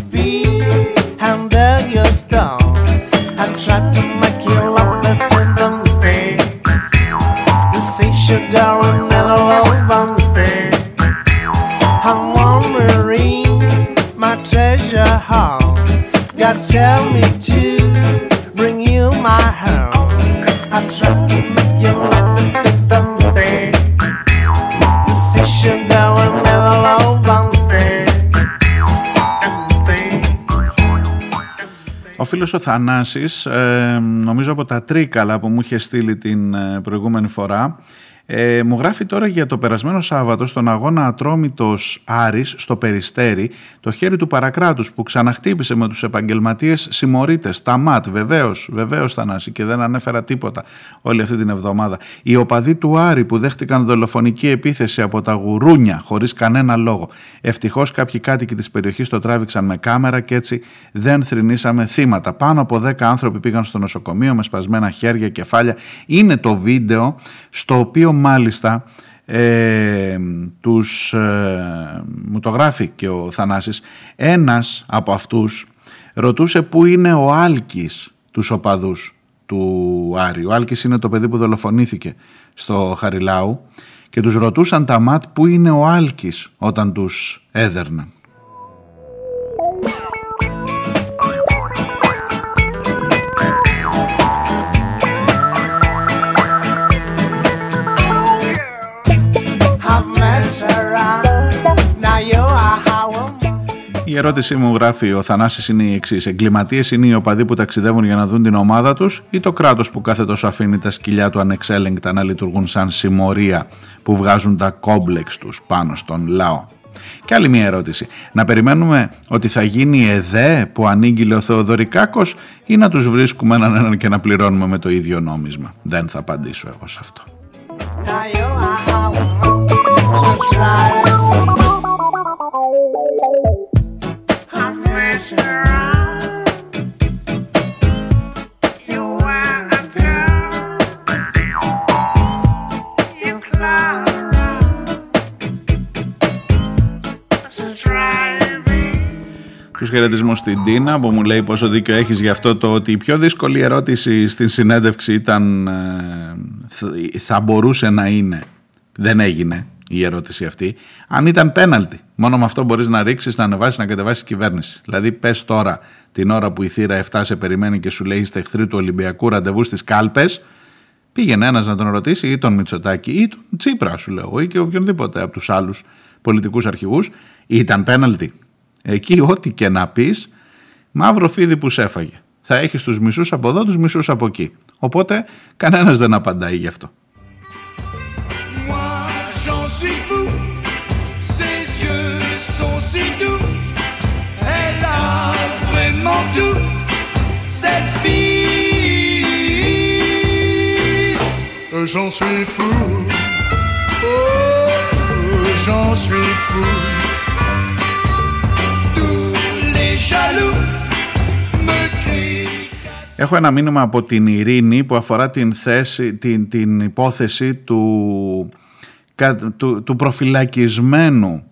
I tried to make you love me through the mistake. You see sugar and never love on mistake. I'm wondering, my treasure house. God tell me to bring you my home. Ο φίλος ο Θανάσης, ε, νομίζω από τα τρίκαλα που μου είχε στείλει την ε, προηγούμενη φορά, ε, μου γράφει τώρα για το περασμένο Σάββατο στον αγώνα Ατρόμητος Άρης στο Περιστέρι το χέρι του παρακράτους που ξαναχτύπησε με τους επαγγελματίες συμμορίτες, τα ΜΑΤ, βεβαίως, βεβαίως Θανάση και δεν ανέφερα τίποτα όλη αυτή την εβδομάδα. Οι οπαδοί του Άρη που δέχτηκαν δολοφονική επίθεση από τα γουρούνια χωρίς κανένα λόγο. Ευτυχώς κάποιοι κάτοικοι της περιοχής το τράβηξαν με κάμερα και έτσι δεν θρυνήσαμε θύματα. Πάνω από 10 άνθρωποι πήγαν στο νοσοκομείο με σπασμένα χέρια, κεφάλια. Είναι το βίντεο στο οποίο μάλιστα ε, τους, ε, μου το γράφει και ο Θανάσης, ένας από αυτούς ρωτούσε πού είναι ο Άλκης τους οπαδούς του Άρη. Ο Άλκης είναι το παιδί που δολοφονήθηκε στο Χαριλάου και τους ρωτούσαν τα ΜΑΤ πού είναι ο Άλκης όταν τους έδερναν. Η ερώτησή μου γράφει ο Θανάσης είναι η εξής. Εγκληματίες είναι οι οπαδοί που ταξιδεύουν για να δουν την ομάδα τους ή το κράτος που κάθε τόσο αφήνει τα σκυλιά του ανεξέλεγκτα να λειτουργούν σαν συμμορία που βγάζουν τα κόμπλεξ τους πάνω στον λαό; Και άλλη μια ερώτηση. Να περιμένουμε ότι θα γίνει ΕΔΕ που ανήγγειλε ο Θεοδωρικάκος ή να τους βρίσκουμε έναν έναν και να πληρώνουμε με το ίδιο νόμισμα; Δεν θα απαντήσω εγώ σε αυτό. Τους χαιρετισμούς στην Τίνα που μου λέει πόσο δίκιο έχεις για αυτό το ότι η πιο δύσκολη ερώτηση στην συνέντευξη ήταν ε, θ- θα μπορούσε να είναι, δεν έγινε η ερώτηση αυτή, αν ήταν πέναλτι. Μόνο με αυτό μπορείς να ρίξεις, να ανεβάσεις, να κατεβάσεις κυβέρνηση. Δηλαδή πες τώρα την ώρα που η θύρα 7 σε περιμένει και σου λέει είστε εχθροί του Ολυμπιακού ραντεβού στις κάλπες, πήγαινε ένας να τον ρωτήσει ή τον Μητσοτάκη ή τον Τσίπρα σου λέω ή και οποιονδήποτε από τους άλλους πολιτικούς αρχηγούς, ήταν πέναλτι. Εκεί ό,τι και να πεις, μαύρο φίδι που σε έφαγε. Θα έχεις τους μισούς από εδώ, τους μισούς από εκεί. Οπότε κανένας δεν απαντάει γι' αυτό. Vraiment tout, cette fille. Euh, J'en suis fou, oh, j'en suis fou. Tous les jaloux me crient. Έχω ένα μήνυμα από την Ειρήνη που αφορά την, θέση, την, την υπόθεση του, κα- του, του προφυλακισμένου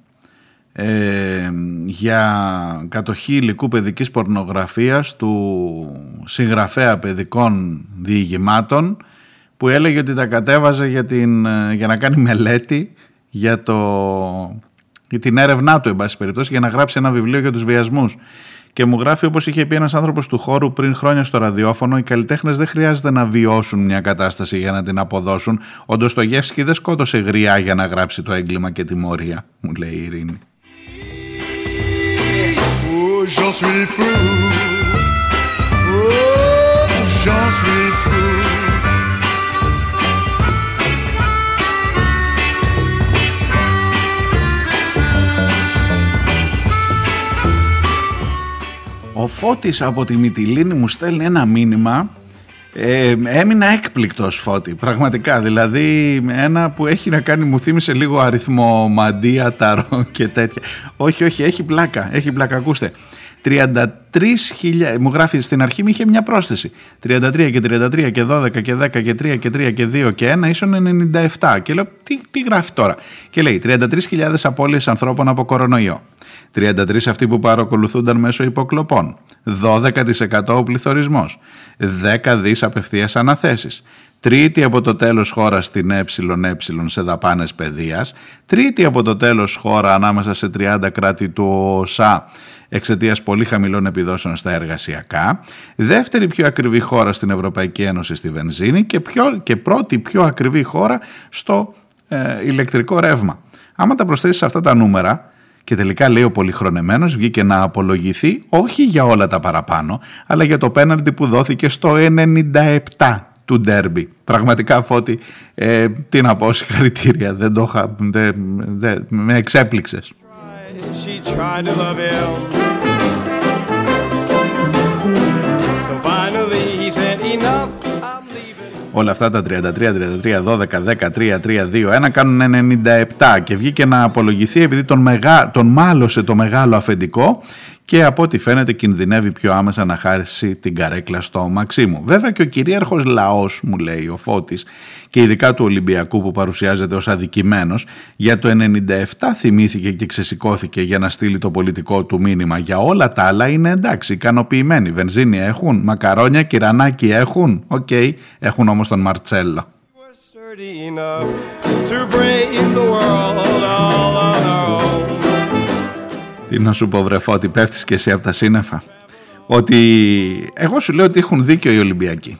ε, για κατοχή υλικού παιδικής πορνογραφίας του συγγραφέα παιδικών διηγημάτων που έλεγε ότι τα κατέβαζε για, την, ε, για να κάνει μελέτη για, το, για την έρευνά του εν πάση περιπτώσει για να γράψει ένα βιβλίο για τους βιασμούς. Και μου γράφει όπως είχε πει ένας άνθρωπος του χώρου πριν χρόνια στο ραδιόφωνο οι καλλιτέχνες δεν χρειάζεται να βιώσουν μια κατάσταση για να την αποδώσουν. Ο Ντοστογεύσκη δεν σκότωσε γριά για να γράψει το έγκλημα και τιμωρία μου λέει η Ειρήνη. Oh, j'en suis fou. Oh, j'en suis fou. Ο Φώτης από τη Μυτιλίνη μου στέλνει ένα μήνυμα Ε, έμεινα έκπληκτος Φώτη, πραγματικά. Δηλαδή ένα που έχει να κάνει, μου θύμισε λίγο αριθμό μαντία, ταρό και τέτοια. Όχι, όχι, έχει πλάκα, έχει πλάκα, ακούστε. 33.000, μου γράφει στην αρχή, μου είχε μια πρόσθεση. 33 και 33 και 12 και 10 και 3 και 3 και 2 και 1 ίσον 97. Και λέω, τι, τι γράφει τώρα; Και λέει, 33.000 απώλειες ανθρώπων από κορονοϊό. 33 αυτοί που παρακολουθούνταν μέσω υποκλοπών. 12% ο πληθωρισμός. 10 δις απευθείας αναθέσεις. Τρίτη από το τέλος χώρα στην ΕΕ σε δαπάνες παιδείας. Τρίτη από το τέλος χώρα ανάμεσα σε 30 κράτη του ΟΣΑ εξαιτίας πολύ χαμηλών επιδόσεων στα εργασιακά. Δεύτερη πιο ακριβή χώρα στην Ευρωπαϊκή Ένωση στη βενζίνη και, πιο, και πρώτη πιο ακριβή χώρα στο ε, ηλεκτρικό ρεύμα. Άμα τα προσθέσεις σε αυτά τα νούμερα, και τελικά λέει ο πολυχρονεμένος βγήκε να απολογηθεί όχι για όλα τα παραπάνω, αλλά για το πέναλτι που δόθηκε στο 97 του ντέρμπι. Πραγματικά Φώτη, ε, τι να πω, συγχαρητήρια, δεν το είχα, δεν, δεν, με εξέπληξες. She tried to love him. So finally he said, Enough, I'm leaving. Όλα αυτά τα 33, 33, 12, 13, 3, 2, 1 κάνουν 97 και βγήκε να απολογηθεί επειδή τον, μεγά, τον μάλωσε το μεγάλο αφεντικό και από ό,τι φαίνεται κινδυνεύει πιο άμεσα να χάσει την καρέκλα στο Μαξίμου. Βέβαια και ο κυρίαρχος λαός μου λέει ο Φώτης και ειδικά του Ολυμπιακού που παρουσιάζεται ως αδικημένος για το 97 θυμήθηκε και ξεσηκώθηκε για να στείλει το πολιτικό του μήνυμα. Για όλα τα άλλα είναι εντάξει ικανοποιημένοι. Βενζίνη έχουν, μακαρόνια, Κυρανάκη έχουν. Οκ, έχουν όμως τον Μαρτσέλο. Τι να σου πω βρεφό ότι πέφτεις και εσύ από τα σύννεφα. Ότι εγώ σου λέω ότι έχουν δίκιο οι Ολυμπιακοί.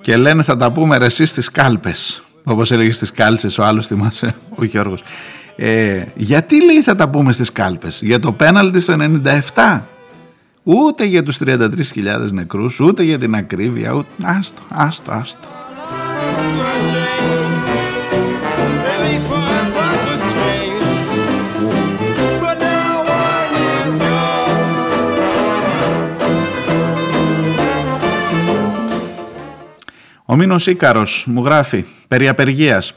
Και λένε θα τα πούμε ρε εσύ στις κάλπες. Όπως έλεγε στις κάλτσες ο άλλος θυμάσαι, ο Γιώργος. Ε, γιατί λέει θα τα πούμε στις κάλπες. Για το πέναλτι στο 97. Ούτε για τους 33.000 νεκρούς, ούτε για την ακρίβεια, ούτε... Άστο, άστο, άστο. Ο Μήνος Ίκαρος μου γράφει περί απεργίας.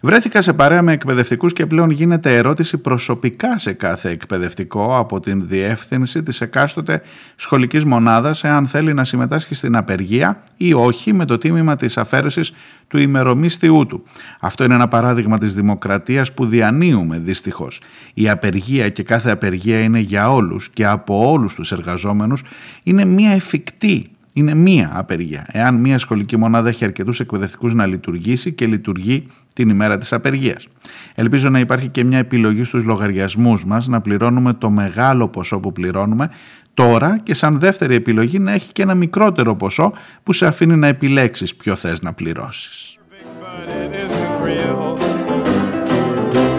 Βρέθηκα σε παρέα με εκπαιδευτικούς και πλέον γίνεται ερώτηση προσωπικά σε κάθε εκπαιδευτικό από την διεύθυνση της εκάστοτε σχολικής μονάδας εάν θέλει να συμμετάσχει στην απεργία ή όχι με το τίμημα της αφαίρεσης του ημερομίσθιού του. Αυτό είναι ένα παράδειγμα της δημοκρατίας που διανύουμε δυστυχώς. Η απεργία και κάθε απεργία είναι για όλους και από όλους τους εργαζόμενους είναι μια εφικτή είναι μία απεργία. Εάν μία σχολική μονάδα έχει αρκετούς εκπαιδευτικούς να λειτουργήσει και λειτουργεί την ημέρα της απεργίας. Ελπίζω να υπάρχει και μια επιλογή στους λογαριασμούς μας να πληρώνουμε το μεγάλο ποσό που πληρώνουμε τώρα και σαν δεύτερη επιλογή να έχει και ένα μικρότερο ποσό που σε αφήνει να επιλέξεις ποιο θες να πληρώσεις. But it isn't real.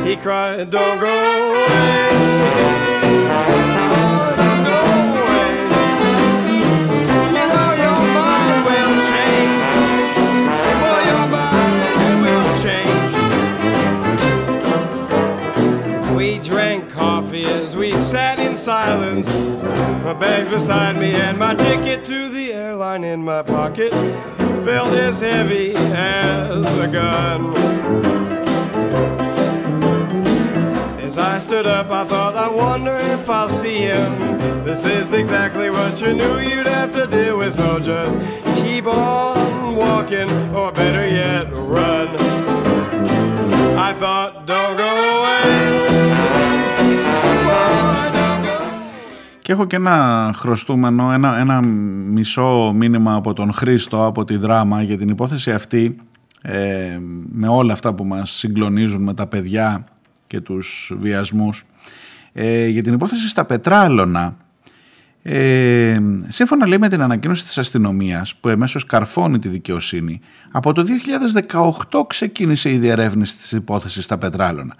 He cried, Don't go away. Silence. My bags beside me and my ticket to the airline in my pocket felt as heavy as a gun. As I stood up, I thought, I wonder if I'll see him. This is exactly what you knew you'd have to deal with, so just keep on walking, or better yet, run. I thought, don't go away. Και έχω και ένα χρωστούμενο, ένα, ένα μισό μήνυμα από τον Χρήστο, από τη δράμα, για την υπόθεση αυτή, ε, με όλα αυτά που μας συγκλονίζουν με τα παιδιά και τους βιασμούς, ε, για την υπόθεση στα Πετράλωνα, ε, σύμφωνα λέει με την ανακοίνωση της αστυνομίας που εμέσως καρφώνει τη δικαιοσύνη από το 2018 ξεκίνησε η διερεύνηση της υπόθεσης στα Πετράλωνα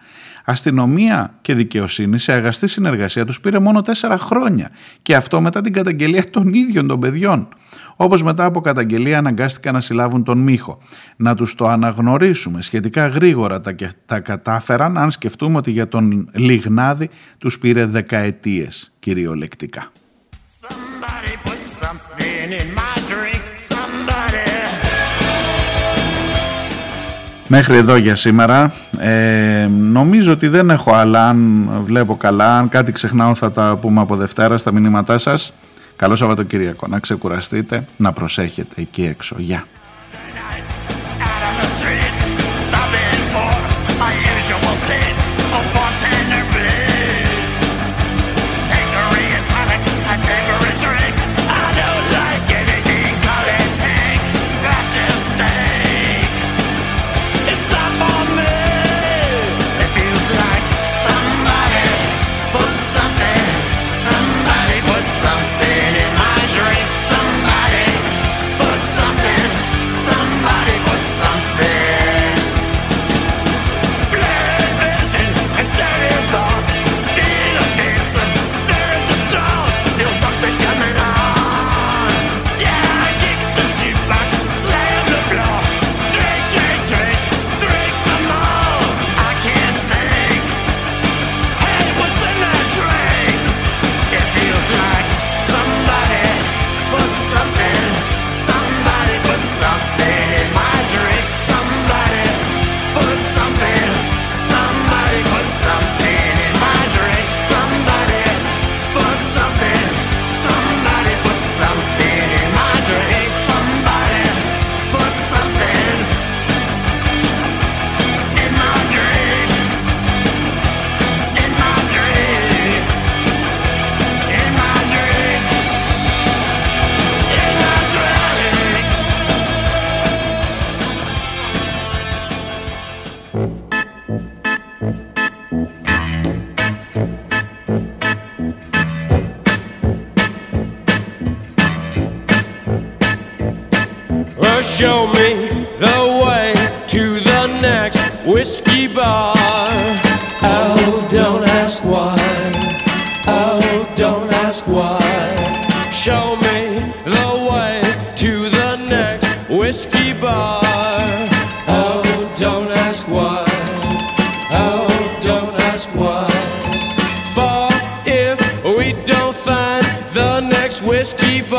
αστυνομία και δικαιοσύνη σε αγαστή συνεργασία τους πήρε μόνο τέσσερα χρόνια και αυτό μετά την καταγγελία των ίδιων των παιδιών όπως μετά από καταγγελία αναγκάστηκαν να συλλάβουν τον Μίχο. Να τους το αναγνωρίσουμε σχετικά γρήγορα τα, τα κατάφεραν αν σκεφτούμε ότι για τον Λιγνάδη τους πήρε δεκαετίες κυριολεκτικά. Μέχρι εδώ για σήμερα. Ε, νομίζω ότι δεν έχω άλλα. Αν βλέπω καλά, αν κάτι ξεχνάω, θα τα πούμε από Δευτέρα στα μηνύματά σας. Καλό Σαββατοκύριακο. Να ξεκουραστείτε, να προσέχετε εκεί έξω. Γεια.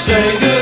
say goodbye.